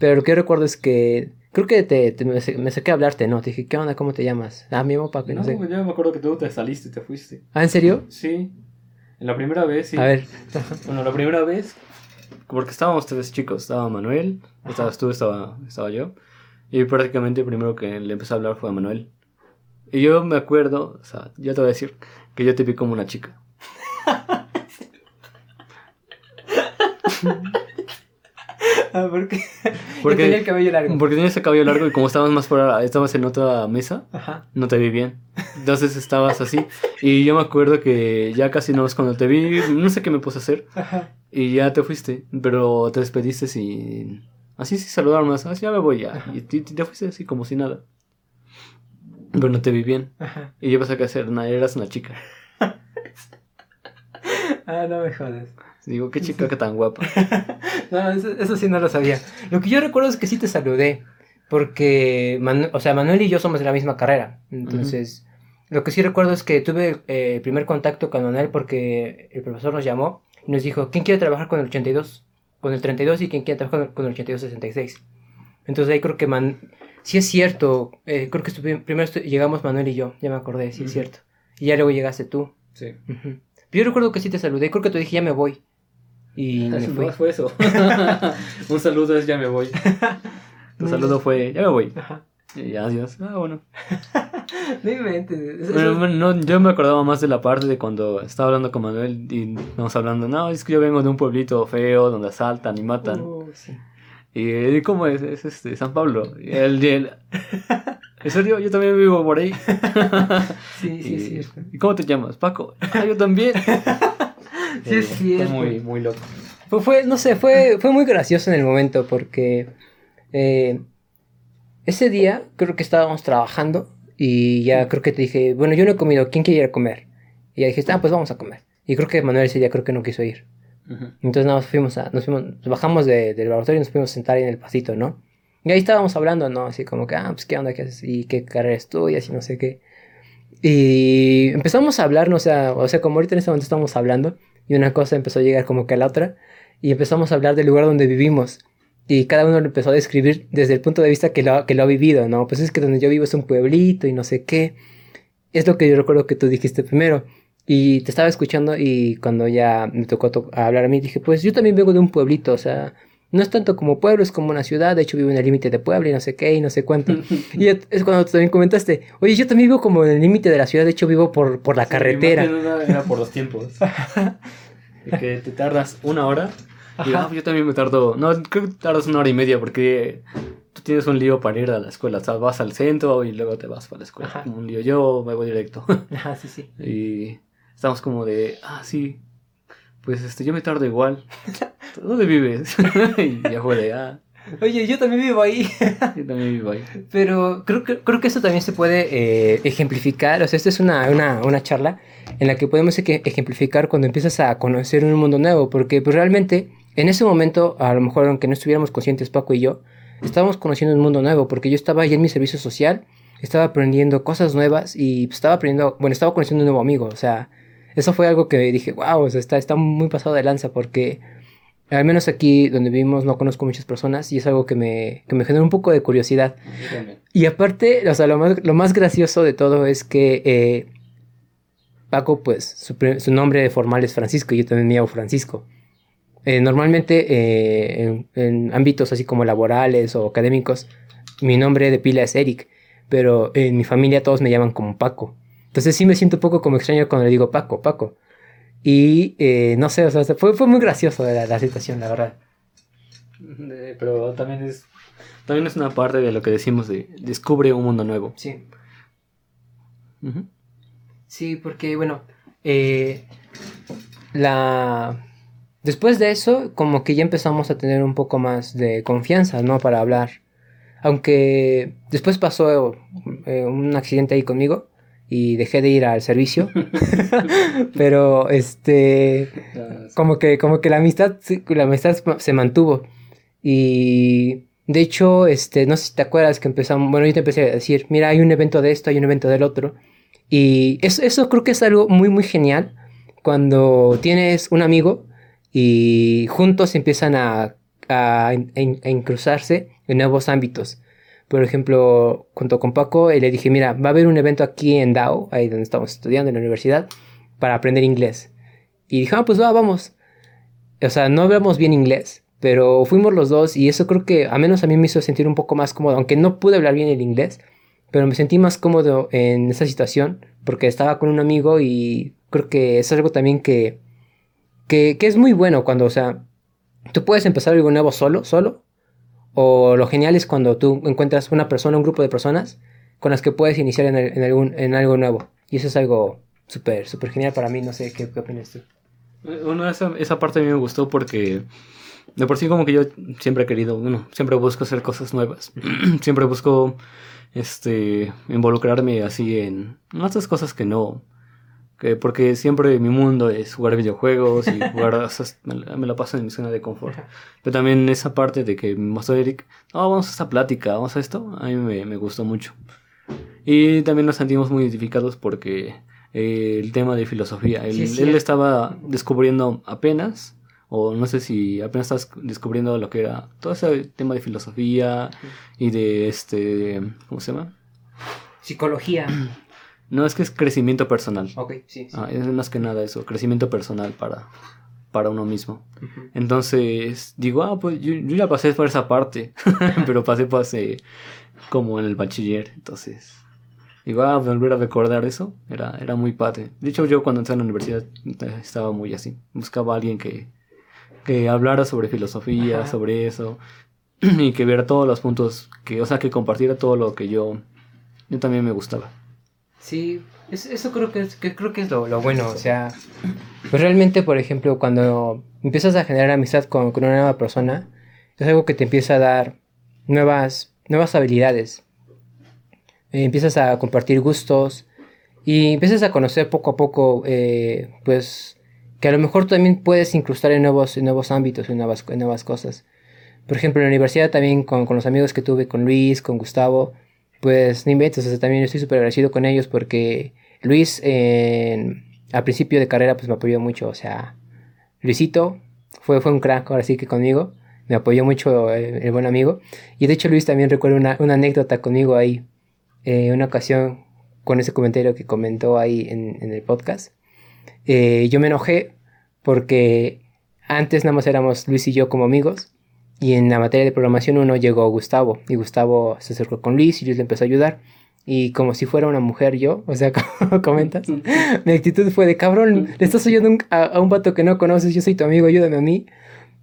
Speaker 2: pero lo que yo recuerdo es que creo que te, me, saqué a hablarte, ¿no? Te dije, ¿qué onda? ¿Cómo te llamas? Ah, mi papá, que no, sé.
Speaker 1: yo me acuerdo que tú te saliste, te fuiste.
Speaker 2: ¿Ah, en serio?
Speaker 1: Sí. La primera vez, sí.
Speaker 2: A ver.
Speaker 1: bueno, la primera vez, porque estábamos tres chicos. Estaba Manuel, estabas tú, estaba, estaba yo. Y prácticamente el primero que le empecé a hablar fue a Manuel. Y yo me acuerdo, o sea, ya te voy a decir, que yo te vi como una chica.
Speaker 2: Ah, porque, porque tenía el cabello largo.
Speaker 1: Porque tenía ese cabello largo y como estabas más fuera, estabas en otra mesa, no te vi bien. Entonces estabas así. Y yo me acuerdo que ya casi no es cuando te vi, no sé qué me puse a hacer. Y ya te fuiste, pero te despediste y... Así sí saludaron más, así ya me voy ya. Y te, fuiste así como si nada. Pero no te vi bien. Y yo pensé que hacer, eras una chica.
Speaker 2: ah, no me jodas.
Speaker 1: Digo, qué chica que tan guapa.
Speaker 2: no, eso, sí no lo sabía. Lo que yo recuerdo es que sí te saludé. Porque, o sea, Manuel y yo somos de la misma carrera. Entonces, lo que sí recuerdo es que tuve eh, el primer contacto con Manuel porque el profesor nos llamó y nos dijo, ¿quién quiere trabajar con el 82? Con el 32 y quién quiere trabajar con el 82-66. Entonces ahí creo que Man... Sí es cierto, eh, creo que primero llegamos Manuel y yo, ya me acordé, sí es cierto. Y ya luego llegaste tú.
Speaker 1: Sí.
Speaker 2: Yo recuerdo que sí te saludé, creo que te dije ya me voy. Y me
Speaker 1: fue. fue eso. Un saludo es ya me voy. Tu saludo fue ya me voy. Y adiós. Ah, bueno.
Speaker 2: No inventes.
Speaker 1: Bueno, bueno, no, yo me acordaba más de la parte de cuando estaba hablando con Manuel y estamos hablando, no, es que yo vengo de un pueblito feo donde asaltan y matan.
Speaker 2: Uh, sí.
Speaker 1: Y él, ¿cómo es? Es este, San Pablo. Y él, y él, ¿en serio? Yo también vivo por ahí.
Speaker 2: Sí, sí,
Speaker 1: y,
Speaker 2: es cierto.
Speaker 1: ¿Y cómo te llamas? Paco. Ah, yo también.
Speaker 2: Sí, es
Speaker 1: Eh,
Speaker 2: cierto.
Speaker 1: Fue muy, muy loco.
Speaker 2: Fue, fue- no sé, fue, fue muy gracioso en el momento porque eh, ese día creo que estábamos trabajando y ya creo que te dije, bueno, yo no he comido, ¿quién quiere ir a comer? Y ya dijiste, ah, pues vamos a comer. Y creo que Manuel ese día creo que no quiso ir.
Speaker 1: Ujú.
Speaker 2: Entonces nada más fuimos a, nos fuimos, bajamos de- del laboratorio y nos fuimos a sentar en el pasito, ¿no? Y ahí estábamos hablando, ¿no? Así como que, ah, pues qué onda, qué haces y qué carrera estudias y no sé qué. Y empezamos a hablar, ¿no? o sea, o sea, como ahorita en este momento estamos hablando y una cosa empezó a llegar como que a la otra y empezamos a hablar del lugar donde vivimos. Y cada uno lo empezó a describir desde el punto de vista que lo, que lo ha vivido, ¿no? Pues es que donde yo vivo es un pueblito y no sé qué. Es lo que yo recuerdo que tú dijiste primero. Y te estaba escuchando y cuando ya me tocó to- hablar a mí, dije, pues yo también vengo de un pueblito, o sea, no es tanto como pueblo, es como una ciudad, de hecho vivo en el límite de Puebla y no sé qué y no sé cuánto. y es cuando tú también comentaste, oye, yo también vivo como en el límite de la ciudad, de hecho vivo por, por la
Speaker 1: Sí,
Speaker 2: carretera.
Speaker 1: era por los tiempos. De que te tardas una hora.
Speaker 2: Ajá.
Speaker 1: ah, yo también me tardo. No, creo que tardas una hora y media porque tú tienes un lío para ir a la escuela. O sea, vas al centro y luego te vas para la escuela. Como un lío. Yo me voy directo.
Speaker 2: Ajá, sí, sí.
Speaker 1: y estamos como de, ah, sí. Pues este, yo me tardo igual. ¿Dónde vives? y ya fue de, ah,
Speaker 2: Oye, yo también vivo ahí.
Speaker 1: yo también vivo ahí.
Speaker 2: Pero creo que, creo que esto también se puede eh, ejemplificar. O sea, esta es una, una, una charla en la que podemos eje- ejemplificar cuando empiezas a conocer un mundo nuevo. Porque pues, realmente, en ese momento, a lo mejor aunque no estuviéramos conscientes, Paco y yo, estábamos conociendo un mundo nuevo. Porque yo estaba ahí en mi servicio social, estaba aprendiendo cosas nuevas y estaba aprendiendo, bueno, estaba conociendo un nuevo amigo. O sea, eso fue algo que dije, wow, o sea, está, está muy pasado de lanza porque... Al menos aquí donde vivimos no conozco muchas personas y es algo que me, que me genera un poco de curiosidad. Y aparte, o sea, lo más, lo más gracioso de todo es que eh, Paco, pues, su, su nombre formal es Francisco y yo también me llamo Francisco. Eh, normalmente, eh, en, en ámbitos así como laborales o académicos, mi nombre de pila es Eric, pero en mi familia todos me llaman como Paco. Entonces sí me siento un poco como extraño cuando le digo Paco, Paco. Y eh, no sé, o sea, fue, fue muy gracioso la, la situación, la verdad.
Speaker 1: Pero también es también es una parte de lo que decimos de descubre un mundo nuevo.
Speaker 2: Sí. Sí, porque bueno, eh, la... Después de eso, como que ya empezamos a tener un poco más de confianza, ¿no? Para hablar. Aunque después pasó eh, un accidente ahí conmigo y dejé de ir al servicio. Pero, este, como que, como que la amistad, la amistad se mantuvo. Y de hecho, este, no sé si te acuerdas que empezamos, bueno, yo te empecé a decir, mira, hay un evento de esto, hay un evento del otro. Y eso, eso creo que es algo muy, muy genial cuando tienes un amigo y juntos empiezan a, a, a en nuevos ámbitos. Por ejemplo, junto con Paco, eh, le dije, mira, va a haber un evento aquí en DAO, ahí donde estamos estudiando en la universidad, para aprender inglés. Y dije, ah, pues va, vamos. O sea, no hablamos bien inglés, pero fuimos los dos y eso creo que a menos a mí me hizo sentir un poco más cómodo, aunque no pude hablar bien el inglés, pero me sentí más cómodo en esa situación porque estaba con un amigo y creo que es algo también que, que, que es muy bueno cuando, o sea, tú puedes empezar algo nuevo solo, solo, o lo genial es cuando tú encuentras una persona, un grupo de personas con las que puedes iniciar en, en algún, en algo nuevo. Y eso es algo súper, súper genial para mí, no sé qué, qué opinas tú.
Speaker 1: Bueno, esa, esa parte a mí me gustó porque de por sí como que yo siempre he querido, bueno, siempre busco hacer cosas nuevas. siempre busco este involucrarme así en otras cosas que no que porque siempre mi mundo es jugar videojuegos y jugar o sea, me, la- paso en mi zona de confort. Pero también esa parte de que me mostró Eric, no, vamos a esta plática, vamos a esto, a mí me, me gustó mucho. Y también nos sentimos muy identificados porque eh, el tema de filosofía, él,
Speaker 2: Sí,
Speaker 1: él estaba descubriendo apenas, o no sé si apenas estás descubriendo lo que era todo ese tema de filosofía y de este, ¿cómo se llama?
Speaker 2: Psicología.
Speaker 1: No, es que es crecimiento personal.
Speaker 2: ok, sí. sí.
Speaker 1: Ah, es más que nada eso, crecimiento personal para, para uno mismo. Entonces, digo, ah, pues yo, yo ya pasé por esa parte, pero pasé, pasé como en el bachiller, entonces Y va a volver a recordar eso, era, era muy padre. De hecho, yo cuando entré a la universidad eh, estaba muy así. Buscaba a alguien que, que hablara sobre filosofía, sobre eso, y que viera todos los puntos, que, o sea, que compartiera todo lo que yo, yo también me gustaba.
Speaker 2: Sí, eso creo que es, que creo que es lo, lo, bueno, o sea, pues realmente, por ejemplo, cuando empiezas a generar amistad con, con, una nueva persona, es algo que te empieza a dar nuevas, nuevas habilidades. Eh, empiezas a compartir gustos y empiezas a conocer poco a poco, eh, pues, que a lo mejor también puedes incrustar en nuevos, nuevos ámbitos, en nuevas, nuevas cosas. Por ejemplo, en la universidad también con, con los amigos que tuve, con Luis, con Gustavo, pues no inventes, o sea, también estoy súper agradecido con ellos porque Luis al principio de carrera pues me apoyó mucho, o sea, Luisito fue, fue un crack ahora sí que conmigo, me apoyó mucho el, buen amigo. Y de hecho Luis también recuerda una, anécdota conmigo ahí, eh, una ocasión con ese comentario que comentó ahí en, en el podcast, eh, yo me enojé porque antes nada más éramos Luis y yo como amigos y en la materia de programación uno llegó Gustavo y Gustavo se acercó con Luis y Luis le empezó a ayudar. Y como si fuera una mujer yo, o sea, como comentas, mi actitud fue de cabrón, le estás oyendo a, un vato que no conoces, yo soy tu amigo, ayúdame a mí.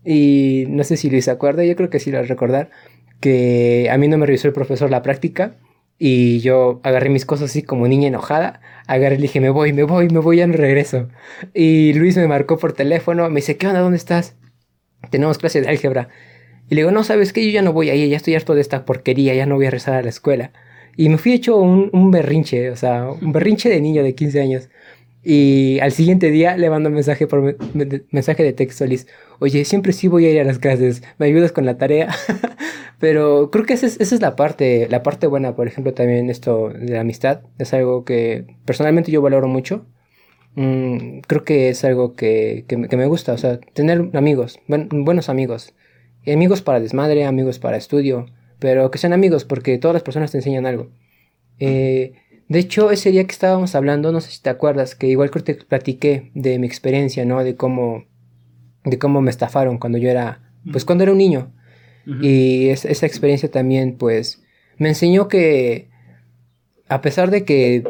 Speaker 2: Y no sé si Luis se acuerda, yo creo que sí lo a recordar, que a mí no me revisó el profesor la práctica y yo agarré mis cosas así como niña enojada, agarré y le dije, me voy, me voy, me voy, ya no regreso. Y Luis me marcó por teléfono, me dice, ¿qué onda? ¿Dónde estás? Tenemos clase de álgebra. Y le digo, no, ¿sabes qué? Yo ya no voy ahí, ya estoy harto de esta porquería, ya no voy a rezar a la escuela. Y me fui hecho un, un berrinche, o sea, un berrinche de niño de 15 años. Y al siguiente día le mando un mensaje por mensaje de texto, Liz. Oye, siempre sí voy a ir a las clases, ¿me ayudas con la tarea? Pero creo que esa es, esa es, la parte, la parte buena, por ejemplo, también esto de la amistad. Es algo que personalmente yo valoro mucho. Mm, creo que es algo que, que, que, me gusta, o sea, tener amigos, buenos amigos amigos para desmadre, amigos para estudio, pero que sean amigos porque todas las personas te enseñan algo. Eh, de hecho, ese día que estábamos hablando, no sé si te acuerdas, que igual que te platiqué de mi experiencia, ¿no? De cómo, de cómo me estafaron cuando yo era, pues cuando era un niño. Y esa experiencia también, pues, me enseñó que a pesar de que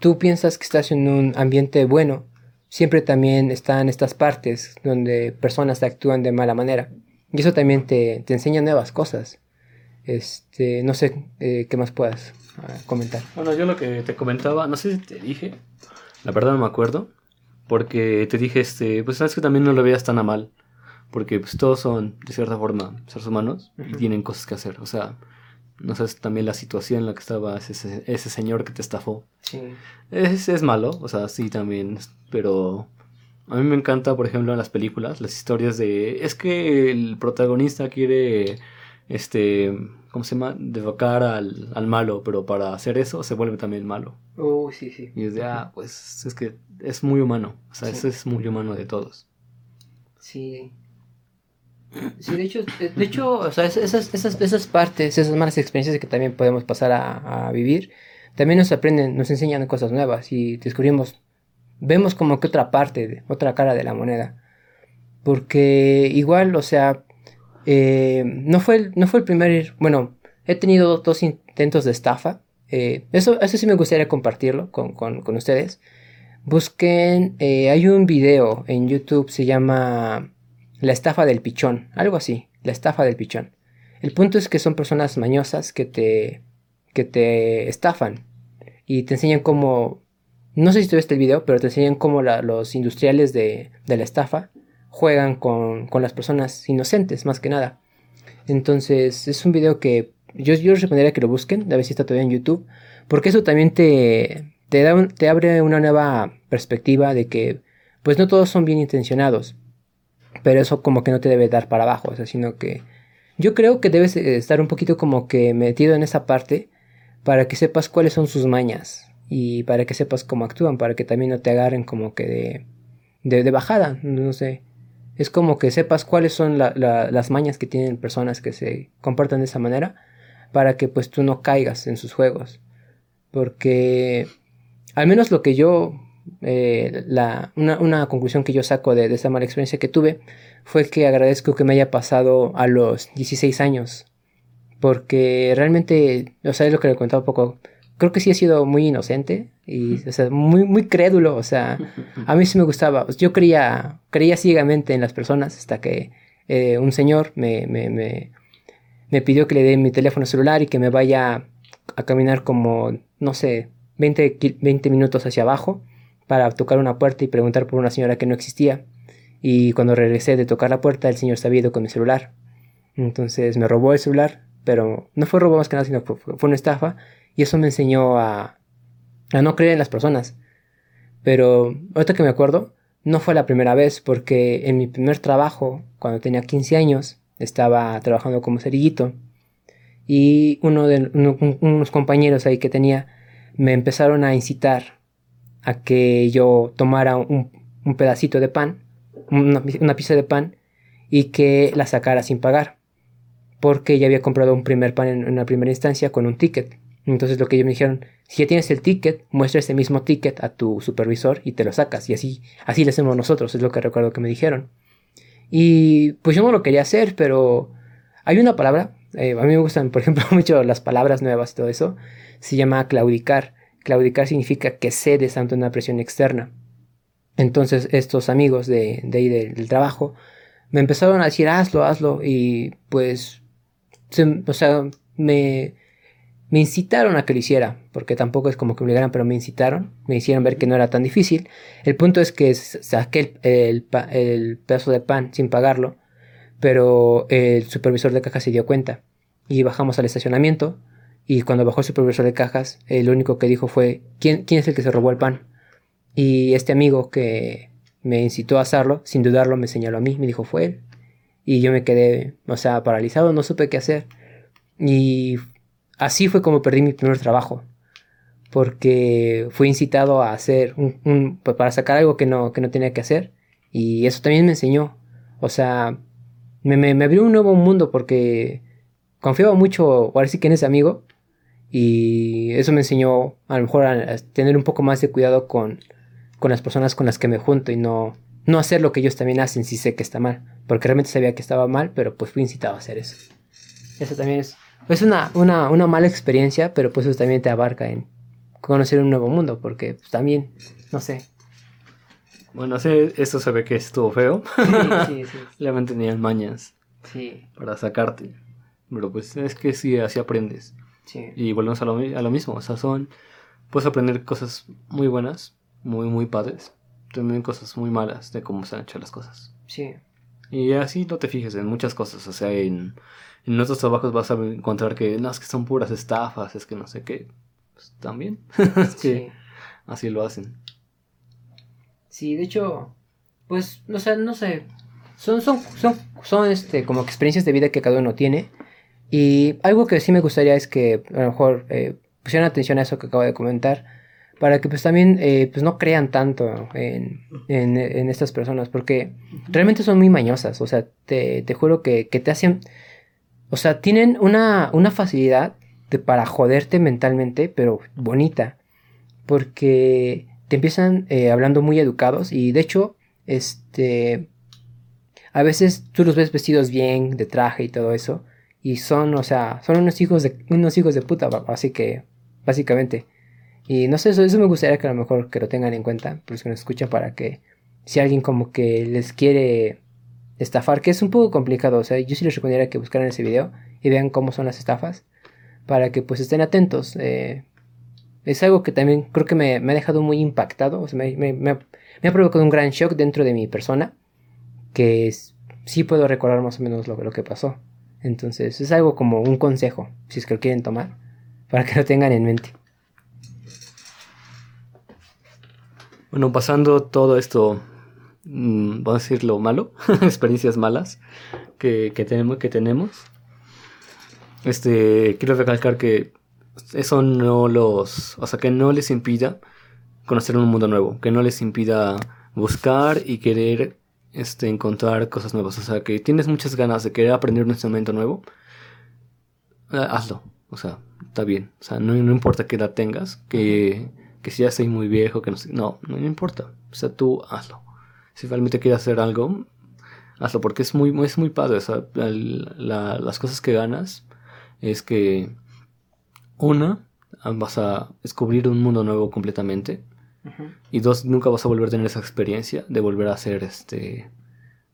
Speaker 2: tú piensas que estás en un ambiente bueno, siempre también están estas partes donde personas actúan de mala manera. Y eso también te, te enseña nuevas cosas. Este, no sé eh, qué más puedas ah, comentar.
Speaker 1: Bueno, yo lo que te comentaba, no sé si te dije, la verdad no me acuerdo, porque te dije, este, pues sabes que también no lo veas tan a mal, porque pues todos son, de cierta forma, seres humanos y tienen cosas que hacer, o sea, no sé también la situación en la que estaba ese, ese señor que te estafó. Sí. Es, es malo, o sea, sí también, pero a mí me encanta, por ejemplo, en las películas, las historias de... Es que el protagonista quiere, este, ¿cómo se llama? Devocar al, al malo, pero para hacer eso se vuelve también malo.
Speaker 2: Oh, sí, sí.
Speaker 1: Y es de, ah, pues es que es muy humano. O sea, eso es muy humano de todos.
Speaker 2: Sí. Sí, de hecho, de hecho o sea, esas, esas, esas partes, esas malas experiencias que también podemos pasar a, a vivir, también nos aprenden, nos enseñan cosas nuevas y descubrimos vemos como que otra parte, otra cara de la moneda. Porque igual, o sea, eh, no, fue el, no fue el primer, bueno, he tenido dos intentos de estafa. Eh, eso, eso sí me gustaría compartirlo con, con, con ustedes. Busquen, eh, hay un video en YouTube, se llama La estafa del pichón, algo así, la estafa del pichón. El punto es que son personas mañosas que te, que te estafan y te enseñan cómo no sé si tuviste el video, pero te enseñan cómo los industriales de, la estafa juegan con, las personas inocentes, más que nada. Entonces, es un video que yo, yo les recomendaría que lo busquen, a ver si está todavía en YouTube, porque eso también te, te, da te abre una nueva perspectiva de que, pues no todos son bien intencionados, pero eso como que no te debe dar para abajo, o sea, sino que yo creo que debes estar un poquito como que metido en esa parte para que sepas cuáles son sus mañas, y para que sepas cómo actúan, para que también no te agarren como que de, de, bajada, no sé. Es como que sepas cuáles son las mañas que tienen personas que se comportan de esa manera para que pues tú no caigas en sus juegos. Porque al menos lo que yo, eh, la, una, una, conclusión que yo saco de, de esa mala experiencia que tuve fue que agradezco que me haya pasado a los 16 años. Porque realmente, o sea, es lo que le contaba un poco creo que sí he sido muy inocente y, o sea, muy, muy crédulo, o sea, a mí sí me gustaba. Yo creía, creía ciegamente en las personas hasta que eh, un señor me, me, me, me pidió que le dé mi teléfono celular y que me vaya a caminar como, no sé, 20, 20 minutos hacia abajo para tocar una puerta y preguntar por una señora que no existía. Y cuando regresé de tocar la puerta, el señor se había ido con mi celular. Entonces me robó el celular, pero no fue robo más que nada, sino fue, fue una estafa. Y eso me enseñó a, a no creer en las personas. Pero ahorita que me acuerdo, no fue la primera vez, porque en mi primer trabajo, cuando tenía 15 años, estaba trabajando como cerillito. Y uno de unos compañeros ahí que tenía me empezaron a incitar a que yo tomara un, pedacito de pan, una, una, de pan, y que la sacara sin pagar. Porque ya había comprado un primer pan en una primera instancia con un ticket. Entonces lo que ellos me dijeron, si ya tienes el ticket, muestra ese mismo ticket a tu supervisor y te lo sacas. Y así, así lo hacemos nosotros, es lo que recuerdo que me dijeron. Y pues yo no lo quería hacer, pero hay una palabra, eh, a mí me gustan, por ejemplo, mucho las palabras nuevas y todo eso, se llama claudicar. Claudicar significa que cedes ante una presión externa. Entonces estos amigos de, de ahí del, trabajo me empezaron a decir hazlo, hazlo y pues, o sea, me, me incitaron a que lo hiciera, porque tampoco es como que obligaran, pero me incitaron, me hicieron ver que no era tan difícil. El punto es que saqué el, el, pedazo de pan sin pagarlo, pero el supervisor de cajas se dio cuenta y bajamos al estacionamiento y cuando bajó el supervisor de cajas, el único que dijo fue, ¿quién, quién es el que se robó el pan? Y este amigo que me incitó a hacerlo, sin dudarlo, me señaló a mí, me dijo, fue él. Y yo me quedé, o sea, paralizado, no supe qué hacer. Y así fue como perdí mi primer trabajo. Porque fui incitado a hacer un, para sacar algo que no, que no tenía que hacer. Y eso también me enseñó. O sea, me, me, abrió un nuevo mundo porque confiaba mucho, ahora sí que en ese amigo. Y eso me enseñó a lo mejor a, tener un poco más de cuidado con, con las personas con las que me junto y no, no hacer lo que ellos también hacen si sé que está mal. Porque realmente sabía que estaba mal, pero pues fui incitado a hacer eso. Eso también es es una, una, una, mala experiencia, pero pues eso también te abarca en conocer un nuevo mundo, porque pues, también, no sé.
Speaker 1: Bueno, sí, esto se ve que estuvo feo. Sí, sí, sí. Le mantenían mañas. Sí. Para sacarte. Pero pues es que sí, así aprendes. Sí. Y volvemos a lo, a lo mismo. O sea, son. Puedes aprender cosas muy buenas, muy, muy padres. También cosas muy malas de cómo se han hecho las cosas. Sí. Y así no te fijes en muchas cosas. O sea, en en otros trabajos vas a encontrar que no, es que son puras estafas, es que no sé qué. Pues también. es que así lo hacen.
Speaker 2: Sí, de hecho, pues, no sé, no sé. Son, son, son, son este, como experiencias de vida que cada uno tiene. Y algo que sí me gustaría es que a lo mejor eh, pusieran atención a eso que acabo de comentar. Para que pues también eh, pues no crean tanto en, en, en, estas personas. Porque realmente son muy mañosas. O sea, te, te juro que, que te hacen o sea, tienen una, una facilidad de, para joderte mentalmente, pero bonita. Porque te empiezan eh, hablando muy educados y de hecho, este... A veces tú los ves vestidos bien, de traje y todo eso. Y son, o sea, son unos hijos de, unos hijos de puta, así que, básicamente. Y no sé, eso, eso me gustaría que a lo mejor que lo tengan en cuenta, por que nos escuchan, para que si alguien como que les quiere estafar, que es un poco complicado. O sea, yo sí les recomendaría que buscaran ese video y vean cómo son las estafas para que pues estén atentos. Eh, es algo que también creo que me, ha dejado muy impactado, o sea, me, me, me, ha, provocado un gran shock dentro de mi persona, que sí puedo recordar más o menos lo, lo que pasó. Entonces es algo como un consejo, si es que lo quieren tomar, para que lo tengan en mente.
Speaker 1: Bueno, pasando todo esto Mm, vamos a decir lo malo, experiencias malas que, tenemos, que tenemos. Este, quiero recalcar que eso no los, o sea, que no les impida conocer un mundo nuevo, que no les impida buscar y querer este, encontrar cosas nuevas. O sea, que tienes muchas ganas de querer aprender un instrumento nuevo, eh, hazlo. O sea, está bien. O sea, no, no importa qué edad tengas, que, que si ya soy muy viejo, que no sé. No, no importa. O sea, tú hazlo si realmente quieres hacer algo, hazlo porque es muy, es muy padre. las cosas que ganas es que, una, vas a descubrir un mundo nuevo completamente. Y dos, nunca vas a volver a tener esa experiencia de volver a ser este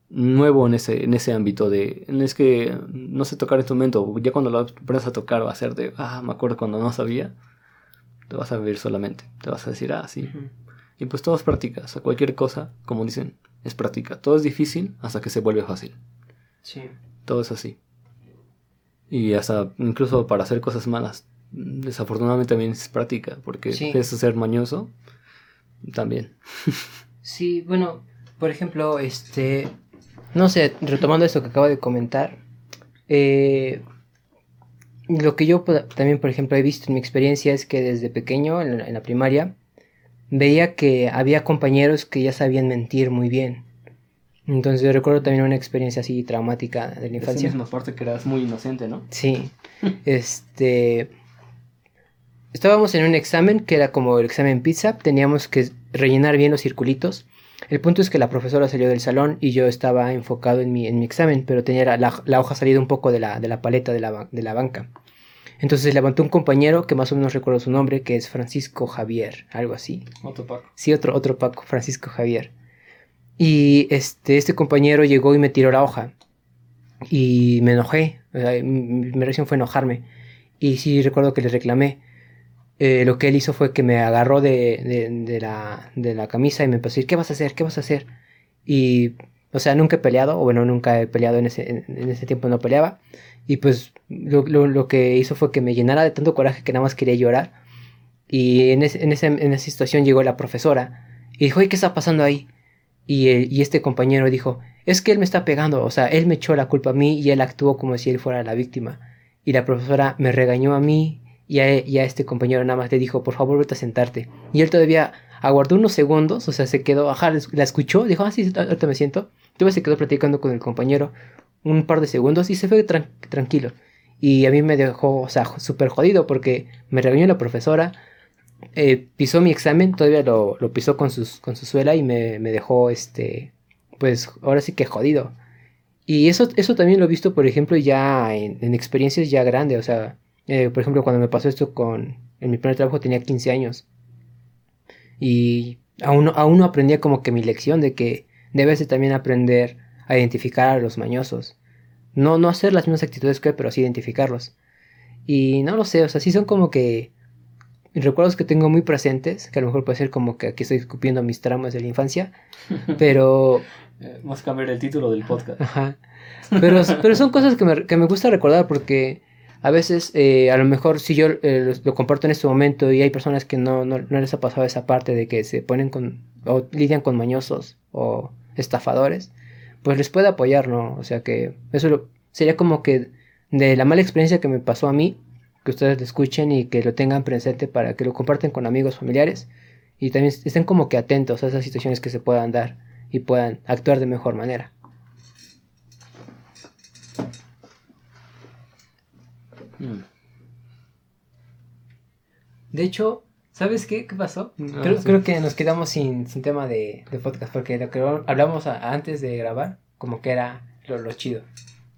Speaker 1: nuevo en ese, en ese ámbito de, es que no sé tocar instrumento, ya cuando lo aprendes a tocar va a ser de, ah, me acuerdo cuando no sabía, te vas a vivir solamente, te vas a decir, ah, sí. Y pues todo es práctica, o sea, cualquier cosa, como dicen, es práctica. Todo es difícil hasta que se vuelve fácil. Sí. Todo es así. Y hasta incluso para hacer cosas malas, desafortunadamente también es práctica, porque es ser mañoso, también.
Speaker 2: sí, bueno, por ejemplo, este, no sé, retomando esto que acabo de comentar, eh, lo que yo también, por ejemplo, he visto en mi experiencia es que desde pequeño, en la, primaria, veía que había compañeros que ya sabían mentir muy bien. Entonces yo recuerdo también una experiencia así traumática de la infancia.
Speaker 1: Esa misma parte que eras muy inocente, ¿no?
Speaker 2: Sí. este... Estábamos en un examen que era como el examen pizza. Teníamos que rellenar bien los circulitos el punto es que la profesora salió del salón y yo estaba enfocado en mi, en mi examen, pero tenía la, hoja salida un poco de la, de la paleta de la, de la banca. Entonces levantó un compañero que más o menos recuerdo su nombre, que es Francisco Javier, algo así.
Speaker 1: Otro Paco.
Speaker 2: Sí, otro, otro Paco, Francisco Javier. Y este, este compañero llegó y me tiró la hoja. Y me enojé. mi reacción fue enojarme. Y sí recuerdo que le reclamé. Eh, lo que él hizo fue que me agarró de, la, camisa y me empezó a decir, ¿qué vas a hacer? ¿Qué vas a hacer? Y, o sea, nunca he peleado, o bueno, nunca he peleado en ese, en, ese tiempo, no peleaba. Y pues lo, que hizo fue que me llenara de tanto coraje que nada más quería llorar. Y en, en, esa situación llegó la profesora y dijo, ¿y qué está pasando ahí? Y, y este compañero dijo, es que él me está pegando, o sea, él me echó la culpa a mí y él actuó como si él fuera la víctima. Y la profesora me regañó a mí y a, este compañero nada más le dijo, por favor, vete a sentarte. Y él todavía aguardó unos segundos, o sea, se quedó, ajá, la escuchó, dijo, ah, sí, ahorita me siento. Todavía se quedó platicando con el compañero un par de segundos y se fue tranquilo. Y a mí me dejó, o sea, súper jodido porque me regañó la profesora, eh, pisó mi examen, todavía lo, pisó con, sus, con su suela y me, dejó, este, pues ahora sí que jodido. Y eso, eso también lo he visto, por ejemplo, ya en, en experiencias ya grandes, o sea, eh, por ejemplo, cuando me pasó esto con... En mi primer trabajo tenía 15 años. Y aún, aún no aprendía como que mi lección de que debes de también aprender a identificar a los mañosos. No, no hacer las mismas actitudes que pero sí identificarlos. Y no lo sé, o sea, sí son como que recuerdos que tengo muy presentes, que a lo mejor puede ser como que aquí estoy escupiendo mis traumas de la infancia, pero...
Speaker 1: Eh, vamos a cambiar el título del podcast.
Speaker 2: Ajá. Pero, pero son cosas que me, que me gusta recordar porque a veces, eh, a lo mejor si yo eh, lo, comparto en este momento y hay personas que no, no, les ha pasado esa parte de que se ponen con, o lidian con mañosos o estafadores, pues les puede apoyar, ¿no? O sea que eso sería como que de la mala experiencia que me pasó a mí, que ustedes lo escuchen y que lo tengan presente para que lo comparten con amigos, familiares y también estén como que atentos a esas situaciones que se puedan dar y puedan actuar de mejor manera. Mm. De hecho, ¿sabes qué? ¿Qué pasó? Ah, creo, que nos quedamos sin, tema de, podcast porque lo que hablamos antes de grabar, como que era lo, chido.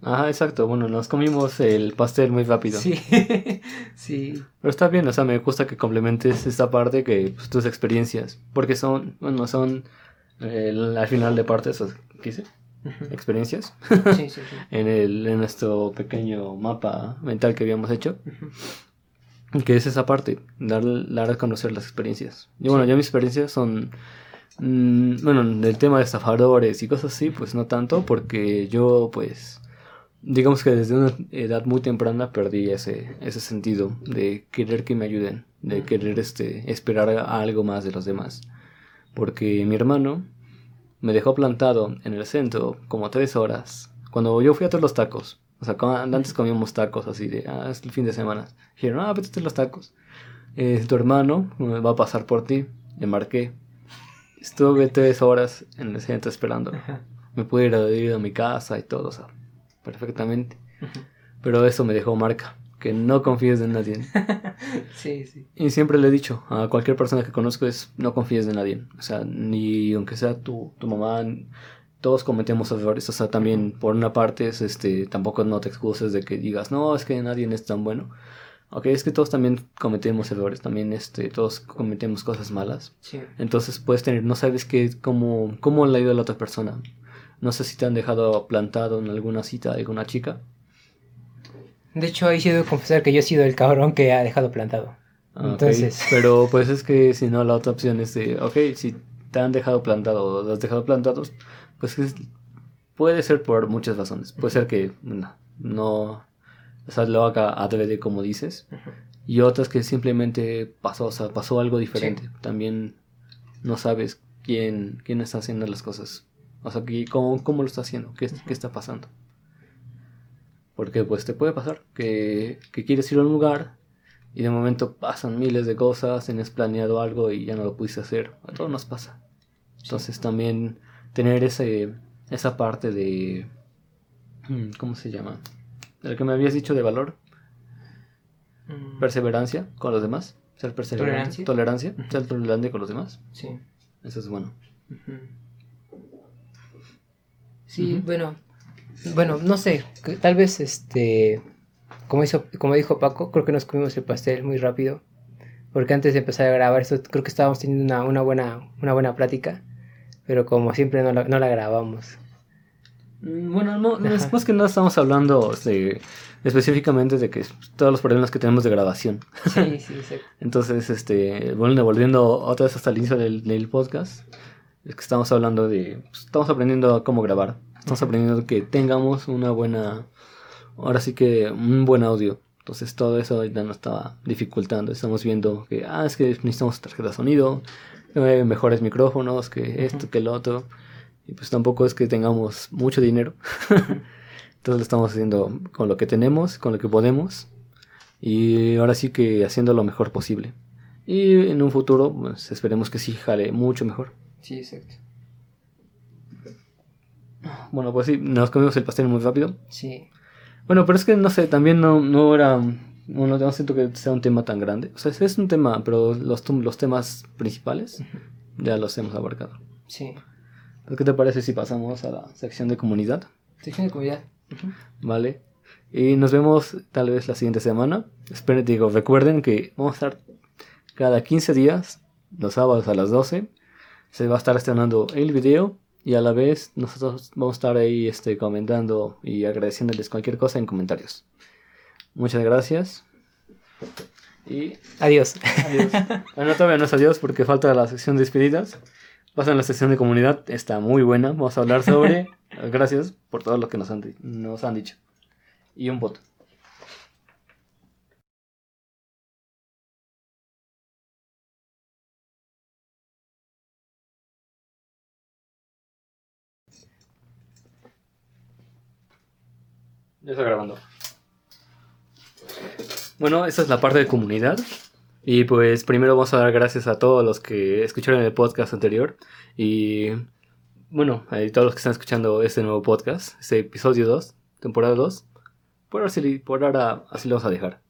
Speaker 1: Ajá, exacto. Bueno, nos comimos el pastel muy rápido.
Speaker 2: Sí, sí.
Speaker 1: Pero está bien, o sea, me gusta que complementes esta parte que pues, tus experiencias, porque son, bueno, son al final de parte, ¿qué hice? experiencias en, el, en nuestro pequeño mapa mental que habíamos hecho. Que es esa parte, dar, dar a conocer las experiencias. Y bueno, ya mis experiencias son, mm, bueno, del tema de estafadores y cosas así, pues no tanto, porque yo pues, digamos que desde una edad muy temprana perdí ese, ese sentido de querer que me ayuden, de querer este, esperar algo más de los demás. Porque mi hermano, me dejó plantado en el centro como tres horas. Cuando yo fui a todos los tacos. O sea, antes comíamos tacos así de, ah, es el fin de semana. Dijeron, ah, vete a los tacos. Eh, tu hermano va a pasar por ti. Le marqué. Estuve tres horas en el centro esperando. Me pude ir a, ir a mi casa y todo, o sea, perfectamente. Pero eso me dejó marca que no confíes en nadie.
Speaker 2: sí, sí.
Speaker 1: Y siempre le he dicho a cualquier persona que conozco es no confíes en nadie. O sea, ni aunque sea tu, tu mamá, todos cometemos errores. O sea, también por una parte es este, tampoco no te excuses de que digas, no, es que nadie es tan bueno. Ok, es que todos también cometemos errores, también este, todos cometemos cosas malas.
Speaker 2: Sí.
Speaker 1: Entonces puedes tener, no sabes qué, cómo, cómo le ha ido a la otra persona. No sé si te han dejado plantado en alguna cita de alguna chica.
Speaker 2: De hecho, ahí sí debo confesar que yo he sido el cabrón que ha dejado plantado.
Speaker 1: Ah,
Speaker 2: Entonces-
Speaker 1: Pero pues es que si no, la otra opción es de, ok, si te han dejado plantado o has dejado plantados, pues es- puede ser por muchas razones. Puede ser que no, no o sea, lo haga adrede como dices. Y otras que simplemente pasó, o sea, pasó algo diferente. También no sabes quién, quién está haciendo las cosas. O sea, que- cómo, cómo lo está haciendo, qué, qué está pasando. Porque pues te puede pasar que, que quieres ir a un lugar y de momento pasan miles de cosas, tienes planeado algo y ya no lo pudiste hacer. A todos nos pasa. Entonces también tener ese, esa parte de... mm, ¿Cómo se llama? De lo que me habías dicho de valor,
Speaker 2: Mm,
Speaker 1: perseverancia con los demás. Ser perseverante.
Speaker 2: Tolerancia.
Speaker 1: Ser tolerante con los demás.
Speaker 2: Sí.
Speaker 1: Eso es bueno.
Speaker 2: Sí, bueno, bueno, no sé, tal vez este, como hizo, como dijo Paco, creo que nos comimos el pastel muy rápido, porque antes de empezar a grabar esto, creo que estábamos teniendo una, una buena, una buena plática, pero como siempre no la, no la grabamos.
Speaker 1: Mm, Bueno, no, es más que nada estamos hablando este, específicamente de que todos los problemas que tenemos de grabación.
Speaker 2: Sí, sí, exacto.
Speaker 1: Entonces, este, bueno, volviendo otra vez hasta el inicio del, del podcast, es que estamos hablando de, pues, estamos aprendiendo cómo grabar, estamos aprendiendo que tengamos una buena, ahora sí que un buen audio. Entonces todo eso ya nos estaba dificultando. Estamos viendo que, ah, es que necesitamos tarjeta de sonido, eh, mejores micrófonos, que esto, que lo otro. Y pues tampoco es que tengamos mucho dinero. Entonces lo estamos haciendo con lo que tenemos, con lo que podemos. Y ahora sí que haciendo lo mejor posible. Y en un futuro, pues esperemos que sí jale mucho mejor.
Speaker 2: Sí, exacto.
Speaker 1: Bueno, pues sí, nos comimos el pastel muy rápido.
Speaker 2: Sí.
Speaker 1: Bueno, pero es que no sé, también no, no era. Bueno, no siento que sea un tema tan grande. O sea, es un tema, pero los, los temas principales ya los hemos abarcado.
Speaker 2: Sí.
Speaker 1: Entonces, ¿Qué te parece si pasamos a la sección de comunidad?
Speaker 2: Sección de comunidad.
Speaker 1: ¿Vale? Y nos vemos tal vez la siguiente semana. Esperen, digo, recuerden que vamos a estar cada 15 días, los sábados a las 12. Se va a estar estrenando el video y a la vez nosotros vamos a estar ahí este, comentando y agradeciéndoles cualquier cosa en comentarios. Muchas gracias. Y
Speaker 2: Adiós.
Speaker 1: adiós. bueno, todavía no es adiós porque falta la sección de despedidas. Pasan la sección de comunidad, está muy buena. Vamos a hablar sobre. gracias por todo lo que nos han, nos han dicho. Y un voto. Ya está grabando. Bueno, esta es la parte de comunidad. Y pues primero vamos a dar gracias a todos los que escucharon el podcast anterior. Y bueno, a todos los que están escuchando este nuevo podcast, este episodio 2, temporada 2. Por ahora, por ahora así lo vamos a dejar.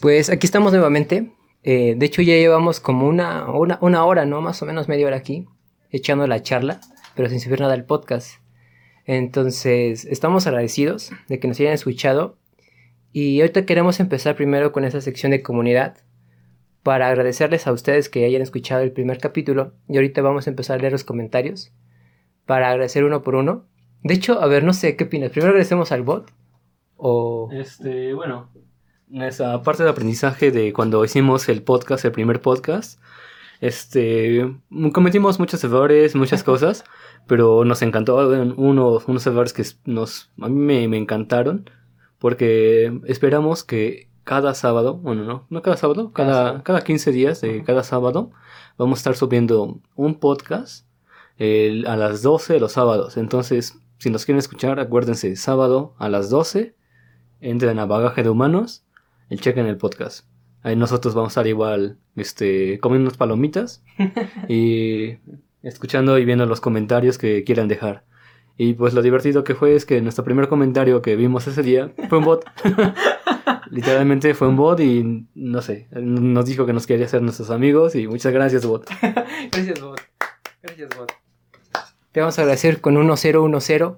Speaker 2: Pues aquí estamos nuevamente. Eh, de hecho, ya llevamos como una, una, una hora, ¿no? Más o menos media hora aquí, echando la charla, pero sin subir nada al podcast. Entonces, estamos agradecidos de que nos hayan escuchado. Y ahorita queremos empezar primero con esa sección de comunidad para agradecerles a ustedes que hayan escuchado el primer capítulo. Y ahorita vamos a empezar a leer los comentarios para agradecer uno por uno. De hecho, a ver, no sé, ¿qué opinas? Primero agradecemos al bot o...
Speaker 1: Este, bueno, esa parte de aprendizaje de cuando hicimos el podcast, el primer podcast, este, cometimos muchos errores, muchas cosas, pero nos encantó unos, unos errores que nos, a mí me, me encantaron, porque esperamos que cada sábado, bueno, no, no cada sábado,
Speaker 2: Cada
Speaker 1: cada,
Speaker 2: sábado.
Speaker 1: cada 15 días de cada sábado, vamos a estar subiendo un podcast a las 12 los sábados. Entonces, si nos quieren escuchar, acuérdense, sábado a las 12, entren a Bagaje de Humanos y chequen el podcast. Ahí nosotros vamos a estar igual, este, comiendo unas palomitas y escuchando y viendo los comentarios que quieran dejar. Y pues lo divertido que fue es que nuestro primer comentario que vimos ese día fue un bot. Literalmente fue un bot y no sé, nos dijo que nos quería ser nuestros amigos y muchas gracias bot.
Speaker 2: Gracias, bot. Gracias, bot. Te vamos a agradecer con 1010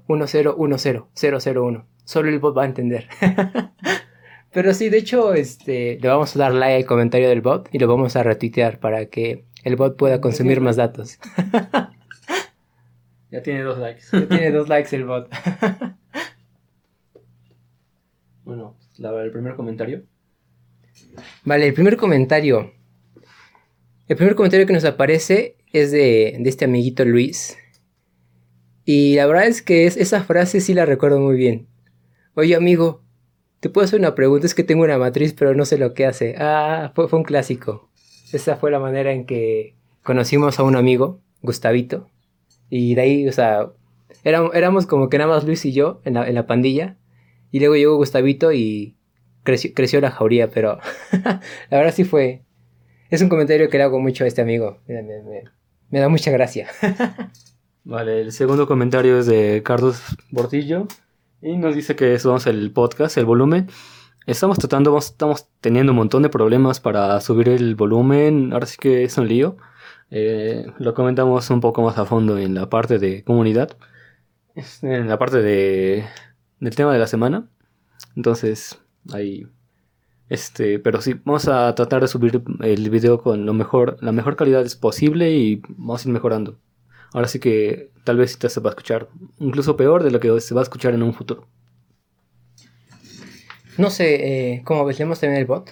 Speaker 2: 1010 001. Solo el bot va a entender. Pero sí, de hecho, este, le vamos a dar like al comentario del bot y lo vamos a retuitear para que el bot pueda consumir más datos.
Speaker 1: Ya tiene dos likes.
Speaker 2: Ya tiene dos likes el bot.
Speaker 1: bueno, la, el primer comentario.
Speaker 2: Vale, el primer comentario. El primer comentario que nos aparece es de, de este amiguito Luis. Y la verdad es que es, esa frase sí la recuerdo muy bien. Oye amigo, te puedo hacer una pregunta, es que tengo una matriz pero no sé lo que hace. Ah, fue, fue un clásico. Esa fue la manera en que conocimos a un amigo, Gustavito. Y de ahí, o sea, éramos, éramos como que nada más Luis y yo en la, en la pandilla. Y luego llegó Gustavito y creció, creció la jauría, pero la verdad sí fue... Es un comentario que le hago mucho a este amigo. Me, me, da mucha gracia.
Speaker 1: Vale, el segundo comentario es de Carlos Bordillo y nos dice que subamos el podcast, el volumen. Estamos tratando, estamos teniendo un montón de problemas para subir el volumen, ahora sí que es un lío. Eh, lo comentamos un poco más a fondo en la parte de comunidad, en la parte de, del tema de la semana. Entonces, ahí este, pero sí, vamos a tratar de subir el video con lo mejor, la mejor calidad posible y vamos a ir mejorando. Ahora sí que tal vez te se va a escuchar incluso peor de lo que se va a escuchar en un futuro.
Speaker 2: No sé, eh, ¿cómo ves? ¿Leemos también el bot?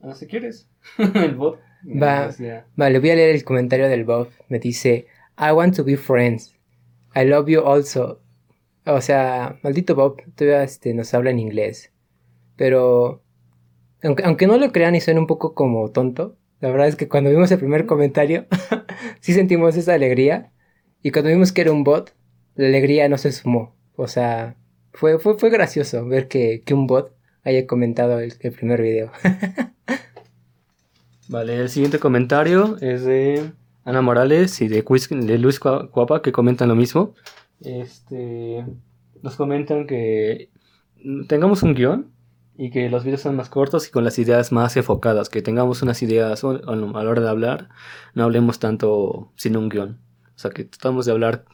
Speaker 1: Ah, si quieres. el bot.
Speaker 2: Va, vale, voy a leer el comentario del bot. Me dice, I want to be friends. I love you also. O sea, maldito Bob, todavía este, nos habla en inglés. Pero, aunque, aunque no lo crean y suene un poco como tonto, la verdad es que cuando vimos el primer comentario, sí sentimos esa alegría. Y cuando vimos que era un bot, la alegría no se sumó. O sea, fue, fue, fue gracioso ver que, un bot haya comentado el, primer video.
Speaker 1: vale, el siguiente comentario es de Ana Morales y de, de Luis Cuapa que comentan lo mismo. Este, nos comentan que tengamos un guion y que los videos sean más cortos y con las ideas más enfocadas, que tengamos unas ideas a la hora de hablar, no hablemos tanto sin un guion. O sea, que tratamos de hablar,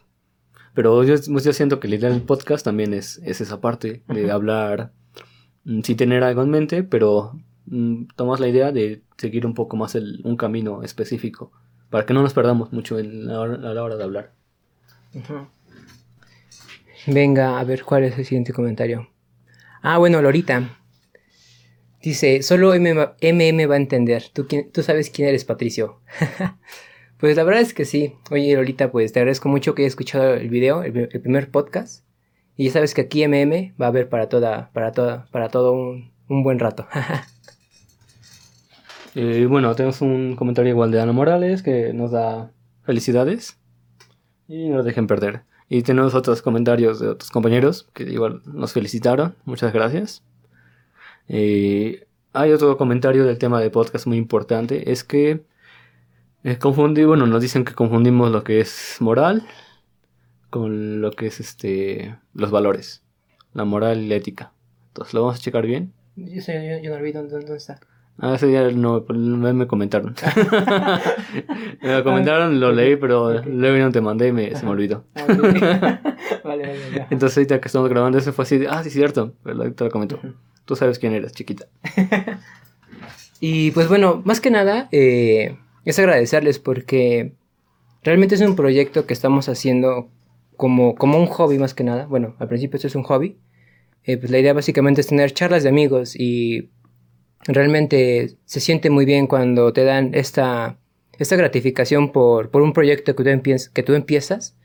Speaker 1: pero yo, yo siento que la idea del podcast también es, es esa parte de hablar mm, sin tener algo en mente, pero mm, tomamos la idea de seguir un poco más el, un camino específico, para que no nos perdamos mucho en a la hora de hablar.
Speaker 2: Venga, a ver cuál es el siguiente comentario. Ah, bueno, Lorita. Dice, solo MM, va a entender. ¿Tú, tú sabes quién eres, Patricio. pues la verdad es que sí. Oye, Lolita, pues te agradezco mucho que hayas escuchado el video, el, primer podcast. Y ya sabes que aquí MM va a haber para toda, para toda, para todo un, buen rato.
Speaker 1: eh, bueno, tenemos un comentario igual de Ana Morales que nos da felicidades. Y no lo dejen perder. Y tenemos otros comentarios de otros compañeros que igual nos felicitaron. Muchas gracias. Eh, hay otro comentario del tema de podcast muy importante, es que eh, confundí, bueno, nos dicen que confundimos lo que es moral con lo que es este los valores, la moral y la ética. Entonces, ¿lo vamos a checar bien?
Speaker 2: Yo, yo, no olvido dónde, dónde está.
Speaker 1: Ah, ese día no, me comentaron. me comentaron, lo leí, pero luego no te mandé y me, se me olvidó. Ah, vale, vale, Entonces ahorita que estamos grabando eso fue así, ah, sí, cierto, pero te lo comentó. Tú sabes quién eres, chiquita.
Speaker 2: y pues bueno, más que nada, eh, es agradecerles porque realmente es un proyecto que estamos haciendo como, como un hobby más que nada. Bueno, al principio esto es un hobby. Eh, pues la idea básicamente es tener charlas de amigos y realmente se siente muy bien cuando te dan esta, esta gratificación por, por un proyecto que tú, que tú empiezas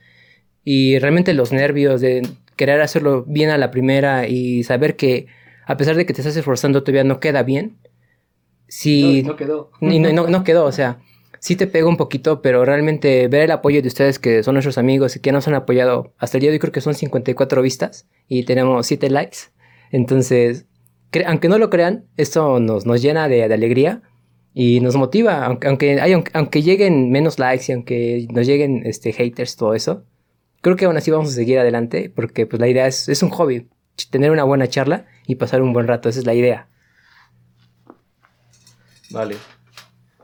Speaker 2: y realmente los nervios de querer hacerlo bien a la primera y saber que a pesar de que te estás esforzando, todavía no queda bien.
Speaker 1: Sí, no, quedó.
Speaker 2: no, no, quedó, o sea, sí te pega un poquito, pero realmente ver el apoyo de ustedes, que son nuestros amigos y que nos han apoyado hasta el día de hoy, creo que son 54 vistas y tenemos 7 likes. Entonces, aunque no lo crean, esto nos, nos llena de, alegría y nos motiva, aunque, aunque, hay, aunque, lleguen menos likes y aunque nos lleguen este, haters, todo eso. Creo que aún así vamos a seguir adelante porque pues la idea es, es un hobby tener una buena charla y pasar un buen rato. Esa es la idea.
Speaker 1: Vale.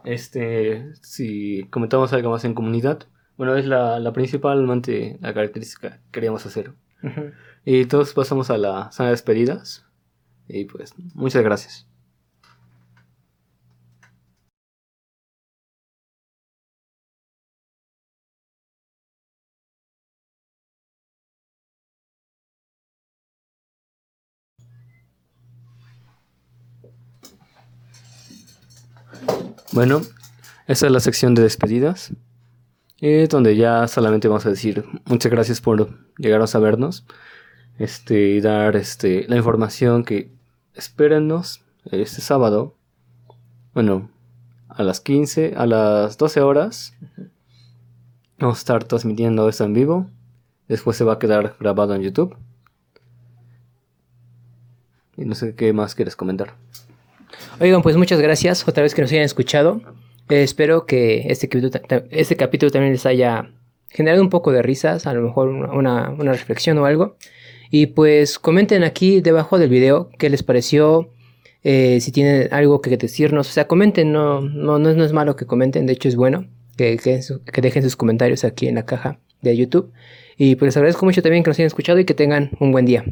Speaker 1: Este, si comentamos algo más en comunidad, bueno, es la, la principalmente la característica que queríamos hacer. Y todos pasamos a la sala de despedidas. Y pues, muchas gracias. Bueno, esta es la sección de despedidas, eh, donde ya solamente vamos a decir muchas gracias por llegaros a vernos este, y dar este, la información que espérennos este sábado, bueno, a las 15, a las 12 horas, vamos a estar transmitiendo esto en vivo, después se va a quedar grabado en YouTube. Y no sé qué más quieres comentar.
Speaker 2: Oigan, pues muchas gracias otra vez que nos hayan escuchado. Eh, espero que este capítulo, este capítulo también les haya generado un poco de risas, a lo mejor una, una reflexión o algo. Y pues comenten aquí debajo del video qué les pareció, eh, si tienen algo que decirnos. O sea, comenten, no, no, no, es malo que comenten, de hecho es bueno que, que, dejen sus comentarios aquí en la caja de YouTube. Y pues les agradezco mucho también que nos hayan escuchado y que tengan un buen día.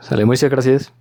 Speaker 1: Sale, muchas gracias.